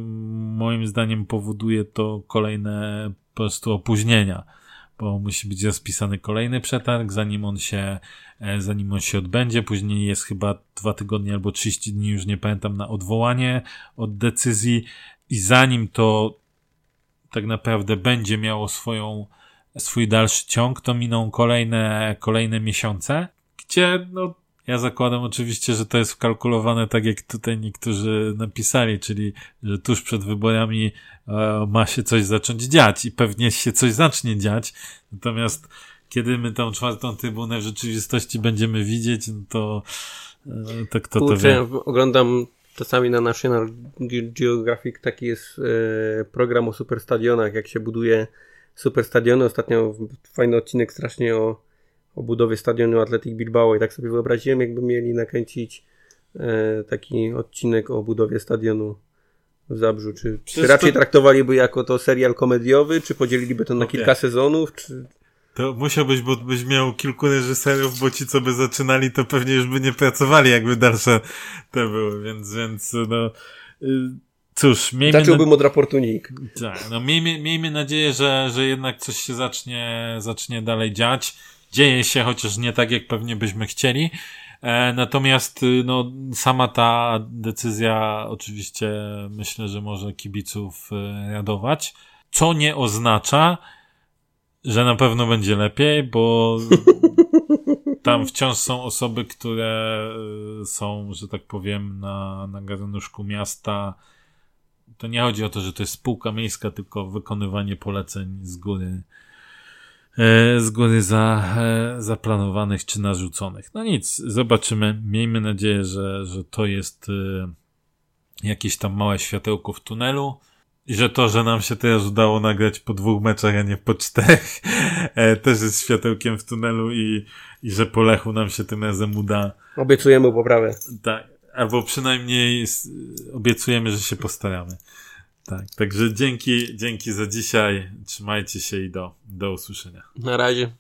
moim zdaniem powoduje to kolejne po prostu opóźnienia, bo musi być rozpisany kolejny przetarg, zanim on się, e, zanim on się odbędzie. Później jest chyba dwa tygodnie albo 30 dni, już nie pamiętam, na odwołanie od decyzji i zanim to tak naprawdę będzie miało swoją, swój dalszy ciąg, to miną kolejne, kolejne miesiące, gdzie no, ja zakładam oczywiście, że to jest wkalkulowane tak, jak tutaj niektórzy napisali, czyli, że tuż przed wyborami e, ma się coś zacząć dziać i pewnie się coś zacznie dziać. Natomiast kiedy my tą czwartą trybunę w rzeczywistości będziemy widzieć, no to, e, to kto Kurczę, to wie. oglądam czasami na National Geographic taki jest e, program o superstadionach, jak się buduje superstadiony. Ostatnio fajny odcinek strasznie o o budowie stadionu Athletic Bilbao i tak sobie wyobraziłem, jakby mieli nakręcić e, taki odcinek o budowie stadionu w Zabrzu. Czy, czy raczej to... traktowaliby jako to serial komediowy, czy podzieliliby to na okay. kilka sezonów, czy... To musiałbyś, bo byś miał kilku reżyserów, bo ci, co by zaczynali, to pewnie już by nie pracowali, jakby dalsze te były, więc, więc no... Y, cóż, miejmy... Zacząłbym na... od raportu NIK. Tak, no miejmy, miejmy nadzieję, że, że jednak coś się zacznie, zacznie dalej dziać dzieje się, chociaż nie tak, jak pewnie byśmy chcieli. E, natomiast y, no, sama ta decyzja oczywiście myślę, że może kibiców y, radować, co nie oznacza, że na pewno będzie lepiej, bo (laughs) tam wciąż są osoby, które y, są, że tak powiem, na, na garnuszku miasta. To nie chodzi o to, że to jest spółka miejska, tylko wykonywanie poleceń z góry E, z góry za, e, zaplanowanych czy narzuconych. No nic, zobaczymy. Miejmy nadzieję, że, że to jest jakieś tam małe światełko w tunelu. I że to, że nam się teraz udało nagrać po dwóch meczach, a nie po czterech, (laughs) też jest światełkiem w tunelu i, i że po Lechu nam się tym razem uda. Obiecujemy poprawę. Tak, albo przynajmniej obiecujemy, że się postaramy. Tak, także dzięki, dzięki za dzisiaj. Trzymajcie się i do, do usłyszenia. Na razie.